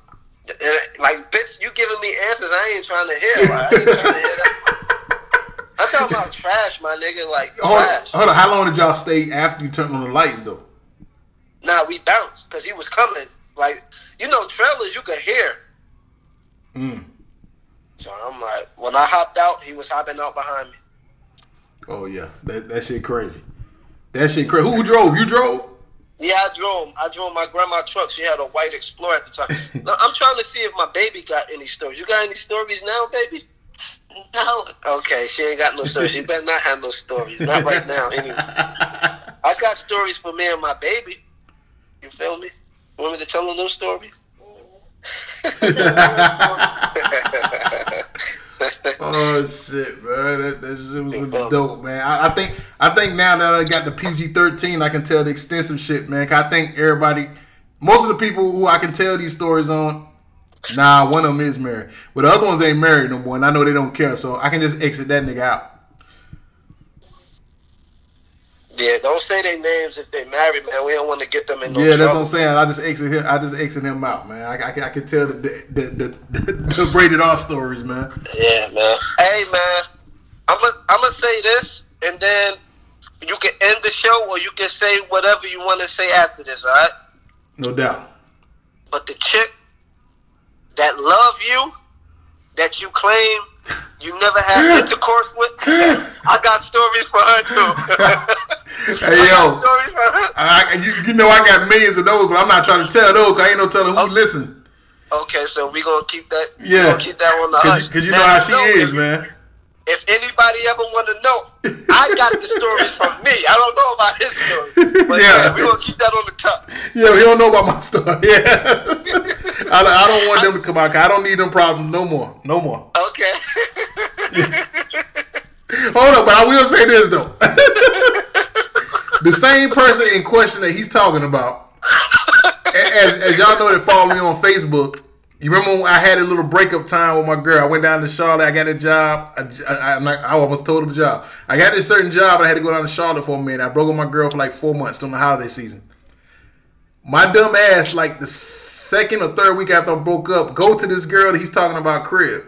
S4: Like, bitch, you giving me answers I ain't trying to hear. Like, I ain't trying to hear that. <laughs> I'm talking about trash, my nigga. Like
S3: Hold,
S4: trash.
S3: hold on, how long did y'all stay after you turned on the lights though?
S4: Nah, we bounced because he was coming. Like, you know, trailers you could hear.
S3: Mm.
S4: So I'm like, when I hopped out, he was hopping out behind me.
S3: Oh yeah, that that shit crazy. That shit crazy. Who drove? You drove?
S4: Yeah, I drove. I drove my grandma truck. She had a white Explorer at the time. <laughs> now, I'm trying to see if my baby got any stories. You got any stories now, baby?
S5: No.
S4: Okay, she ain't got no stories. She better not have no stories. Not right <laughs> now, anyway. I got stories for me and my baby. You feel me? Want me to tell a new story? <laughs>
S3: Oh shit, bro! That, that shit was really dope, man. I, I think I think now that I got the PG thirteen, I can tell the extensive shit, man. 'Cause I think everybody, most of the people who I can tell these stories on, nah, one of them is married, but the other ones ain't married no more, and I know they don't care, so I can just exit that nigga out.
S4: Yeah, don't say their names if they married, man. We don't want to get them in no
S3: Yeah, that's what. I'm saying. I just exit him. I just exit him out, man. I, I, can- I can tell the the, the, the, the braided R stories, man.
S4: Yeah, man. Hey, man. I'm gonna I'm gonna say this, and then you can end the show, or you can say whatever you want to say after this. All right.
S3: No doubt.
S4: But the chick that love you, that you claim you never had intercourse with, I got stories for her too. <laughs>
S3: Hey yo,
S4: stories for her.
S3: I, you, you know I got millions of those, but I'm not trying to tell those. Cause I ain't no telling who
S4: Oh.
S3: listen.
S4: Okay, so we gonna keep that. we
S3: Yeah.
S4: keep that on the hush.
S3: Cause, you know how she is, man.
S4: If anybody ever want to know, I got the stories from me. I don't know about his story, but
S3: Yeah.
S4: yeah, we gonna keep that on the top.
S3: Yeah, he don't know about my stuff. <laughs> Yeah, I, don't- I don't want them to come out. I don't need them problems no more. No more.
S4: Okay. <laughs>
S3: Hold up, but I will say this though. <laughs> the same person in question that he's talking about, as, as y'all know that follow me on Facebook, you remember when I had a little breakup time with my girl? I went down to Charlotte. I got a job. I, I, I almost told her the job. I got this certain job. I had to go down to Charlotte for a minute. I broke up with my girl for like four months during the holiday season. My dumb ass, like the second or third week after I broke up, go to this girl that he's talking about crib.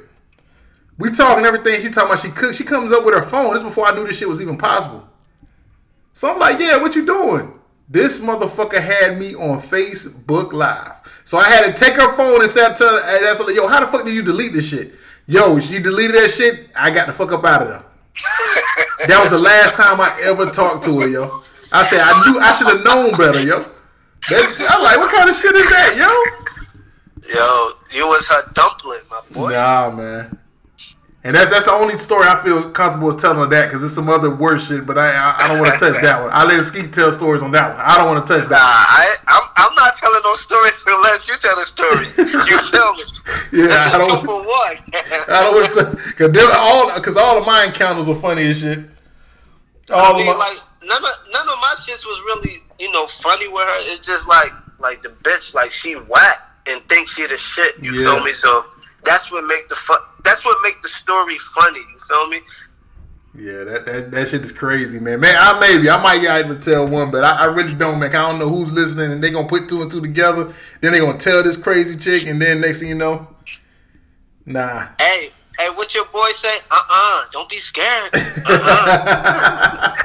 S3: We talking everything. She talking about she cooks. She comes up with her phone. This before I knew this shit was even possible. So I'm like, yeah, what you doing? This motherfucker had me on Facebook Live. So I had to take her phone and said to her, and asked her, yo, how the fuck did you delete this shit? Yo, she deleted that shit. I got the fuck up out of there. <laughs> That was the last time I ever talked to her, yo. I said I knew I should have known better, yo. That, I'm like, what kind of shit is that, yo?
S4: Yo, you was her dumpling, my boy.
S3: Nah, man. And that's that's the only story I feel comfortable telling that because there's some other worse shit, but I I, I don't want to touch that one. I let Skeet tell stories on that one. I don't want to touch
S4: Nah,
S3: that.
S4: I, I'm, I'm not telling those stories unless you tell a story. You <laughs> feel me?
S3: Yeah, I don't.
S4: for one. <laughs>
S3: I don't want to because all because all of my encounters were funny as shit. All
S4: I mean,
S3: of my,
S4: like none of none of my shits was really you know funny with her. It's just like like the bitch like she whack and thinks she the shit. You
S3: Yeah.
S4: feel me? So that's what make the fun. That's what make the story funny. You feel me?
S3: yeah, that, that that shit is crazy, man. Man, I maybe I might not even tell one, but I, I really don't, man. I don't know who's listening, and they gonna put two and two together. Then they gonna tell this crazy chick, and then next thing you know, nah.
S4: Hey. Hey, what your boy say? Uh-uh. Don't be scared. <laughs> Uh-uh.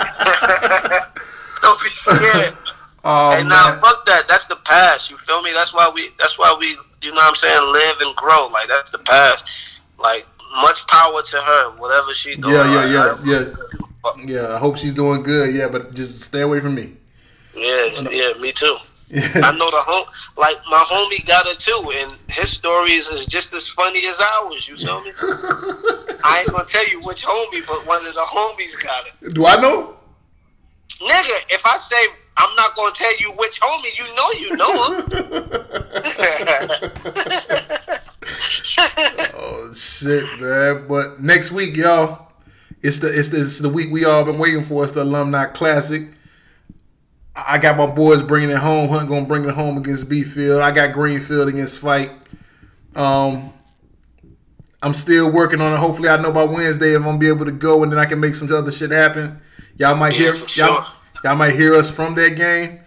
S4: <laughs> don't be scared.
S3: Oh,
S4: Hey, now fuck that. That's the past. You feel me? That's why we. That's why we. You know what I'm saying? Live and grow. Like that's the past. Like much power to her. Whatever she doing.
S3: Yeah, yeah,
S4: Like,
S3: yeah, yeah. Yeah, I hope she's doing good. Yeah, but just stay away from me.
S4: Yeah, yeah, me too. I know the home. Like my homie got it too, and his stories is just as funny as ours. You feel me? <laughs> I ain't gonna tell you which homie, but one of the homies got it.
S3: Do I know?
S4: Nigga, if I say I'm not gonna tell you which homie, you know you know him. <laughs>
S3: Oh shit, man! But next week, y'all, it's the it's the, it's the week we all been waiting for. It's the alumni classic. I got my boys bringing it home. Hunt gonna bring it home against Beefield. I got Greenfield against Fike. Um, I'm still working on it. Hopefully, I know by Wednesday if I'm gonna be able to go, and then I can make some other shit happen. Y'all might
S4: Yeah,
S3: hear y'all,
S4: sure.
S3: Y'all might hear us from that game.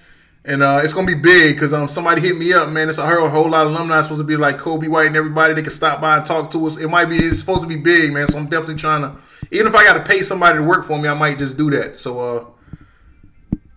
S3: And uh, it's gonna be big because um somebody hit me up, man. It's I heard a whole, lot of alumni supposed to be like Coby White and everybody. They can stop by and talk to us. It might be it's supposed to be big, man. So I'm definitely trying to. Even if I got to pay somebody to work for me, I might just do that. So uh,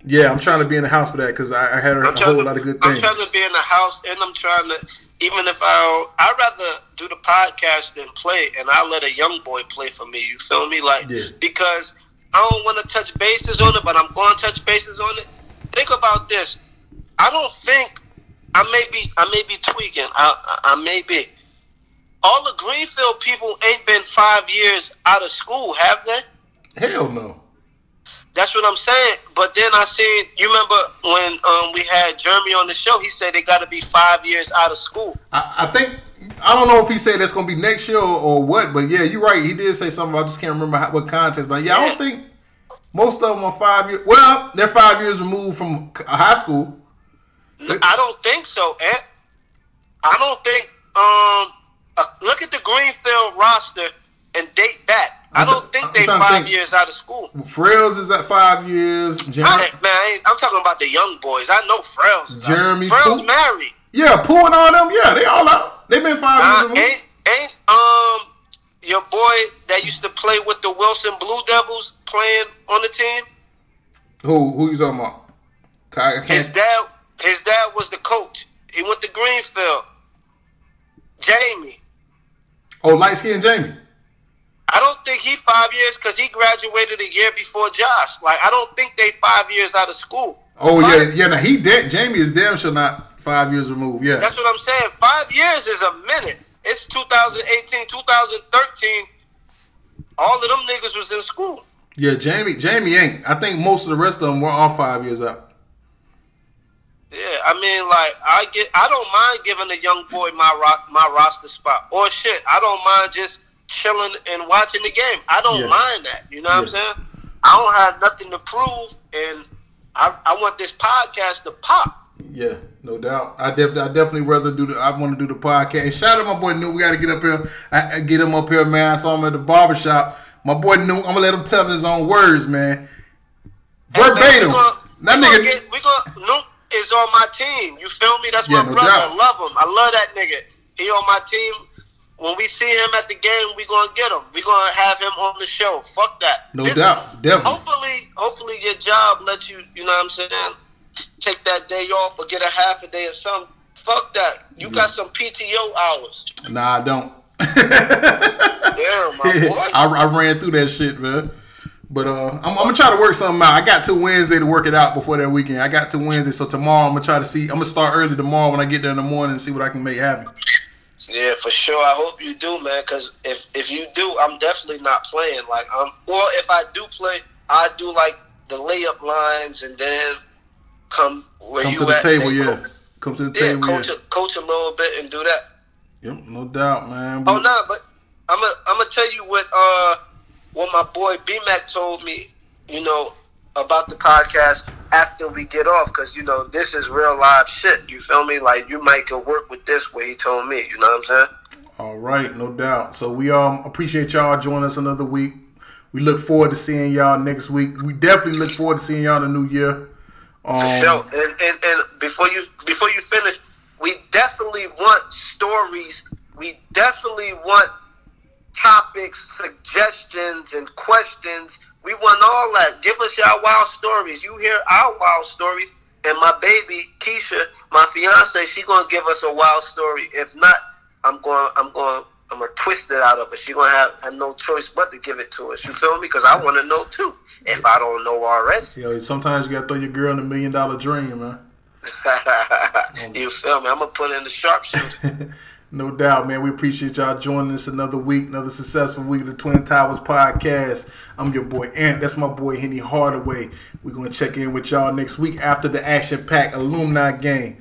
S3: yeah, I'm trying to be in the house for that because I, I had a, a whole
S4: to,
S3: lot of good things.
S4: I'm trying to be in the house, and I'm trying to. Even if I I'd rather do the podcast than play, and I let a young boy play for me. You feel me? Like
S3: Yeah.
S4: because I don't want to touch bases on it, but I'm going to touch bases on it. Think about this. I don't think I may be I may be tweaking. I I, I may be. all the Greenfield people ain't been five years out of school, have they?
S3: Hell no.
S4: That's what I'm saying. But then I seen you remember when um, we had Jeremy on the show. He said they got to be five years out of school.
S3: I, I think I don't know if he said that's gonna be next year or, or what, but yeah, you're right. He did say something. I just can't remember how, what context. But yeah, I don't think most of them are five years. Well, they're five years removed from high school.
S4: I don't think so, Ed. I don't think. Um, uh, look at the Greenfield roster and date back. I don't think they five
S3: think.
S4: years out of school.
S3: Frails is at five years. Jeremy,
S4: ain't- man, I I'm talking about the young boys. I know out.
S3: Jeremy Poole.
S4: married.
S3: Yeah, Pooh and all them. Yeah, they all out. They've been five years
S4: Uh,
S3: removed.
S4: ain't ain't um your boy that used to play with the Wilson Blue Devils playing on the team?
S3: Who who you talking about? I
S4: His dad his dad was the coach. He went to Greenfield. Jamie.
S3: Oh, light skinned Jamie.
S4: I don't think he five years because he graduated a year before Josh. Like I don't think they five years out of school.
S3: Oh
S4: Five-
S3: yeah, yeah. Now he dead. Jamie is damn sure not five years removed. Yeah.
S4: That's what I'm saying. Five years is a minute. It's 2018, 2013. All of them niggas was in school.
S3: Yeah, Jamie. Jamie ain't. I think most of the rest of them were all five years out.
S4: Yeah, I mean, like I get, I don't mind giving a young boy my ro- my roster spot or shit. I don't mind just chilling and watching the game. I don't
S3: Yeah.
S4: mind that. You know what I'm saying? I don't have nothing to prove, and I, I want this podcast to pop.
S3: Yeah, no doubt. I definitely, I definitely rather do the. I want to do the podcast. Shout out my boy New. We got to get up here. I, I get him up here, man. I saw him at the barbershop. My boy New. I'm gonna let him tell his own words, man.
S4: Hey, man,
S3: Verbatim.
S4: we gonna,
S3: that
S4: we
S3: nigga.
S4: get, we gonna Nuke is on my team. You feel me? That's
S3: Yeah,
S4: my
S3: no
S4: brother.
S3: doubt.
S4: I love him. I love that nigga. He on my team. When we see him at the game, we gonna get him. We gonna have him on the show. Fuck that.
S3: no
S4: This-
S3: doubt, definitely.
S4: Hopefully, hopefully your job lets you. You know what I'm saying? Take that day off or get a half a day or something. Fuck that. You got some PTO hours.
S3: Nah, I don't.
S4: Damn, my <laughs> boy.
S3: I, I ran through that shit, man. But uh, I'm, I'm gonna try to work something out. I got to Wednesday to work it out before that weekend. I got to Wednesday, so tomorrow I'm gonna try to see. I'm gonna start early tomorrow when I get there in the morning and see what I can make happen.
S4: Yeah, for sure. I hope you do, man. Because if if you do, I'm definitely not playing. Like I'm, or if I do play, I do like the layup lines and then come where
S3: Come
S4: you
S3: to the
S4: at,
S3: table, yeah.
S4: co-
S3: Come to the
S4: Yeah,
S3: table, yeah.
S4: coach a, coach a little bit and do that.
S3: Yep, no doubt, man.
S4: Oh no, but I'm gonna I'm gonna tell you what uh what my boy B Mac told me. You know about the podcast after we get off because you know this is real live shit. You feel me? Like you might could work with this. What he told me. You know what I'm saying?
S3: All right, no doubt. So we um appreciate y'all joining us another week. We look forward to seeing y'all next week. We definitely look forward to seeing y'all in the new year. Um,
S4: For sure. And, and and before you before you finish, we definitely want stories. We definitely want topics, suggestions, and questions. We want all that. Give us your wild stories. You hear our wild stories, and my baby Keisha, my fiance, she gonna give us a wild story. If not, I'm going. I'm going. I'm gonna twist it out of her. She gonna have, have no choice but to give it to us. You feel me? Because I want to know too. If I don't know already.
S3: Know, sometimes you gotta throw your girl in a million dollar dream, man. <laughs>
S4: you feel me? I'm gonna put in the sharpshooter. <laughs>
S3: No doubt, man. We appreciate y'all joining us another week, another successful week of the Twin Towers podcast. I'm your boy Ant. That's my boy Henny Hardaway. We're gonna check in with y'all next week after the action pack alumni game.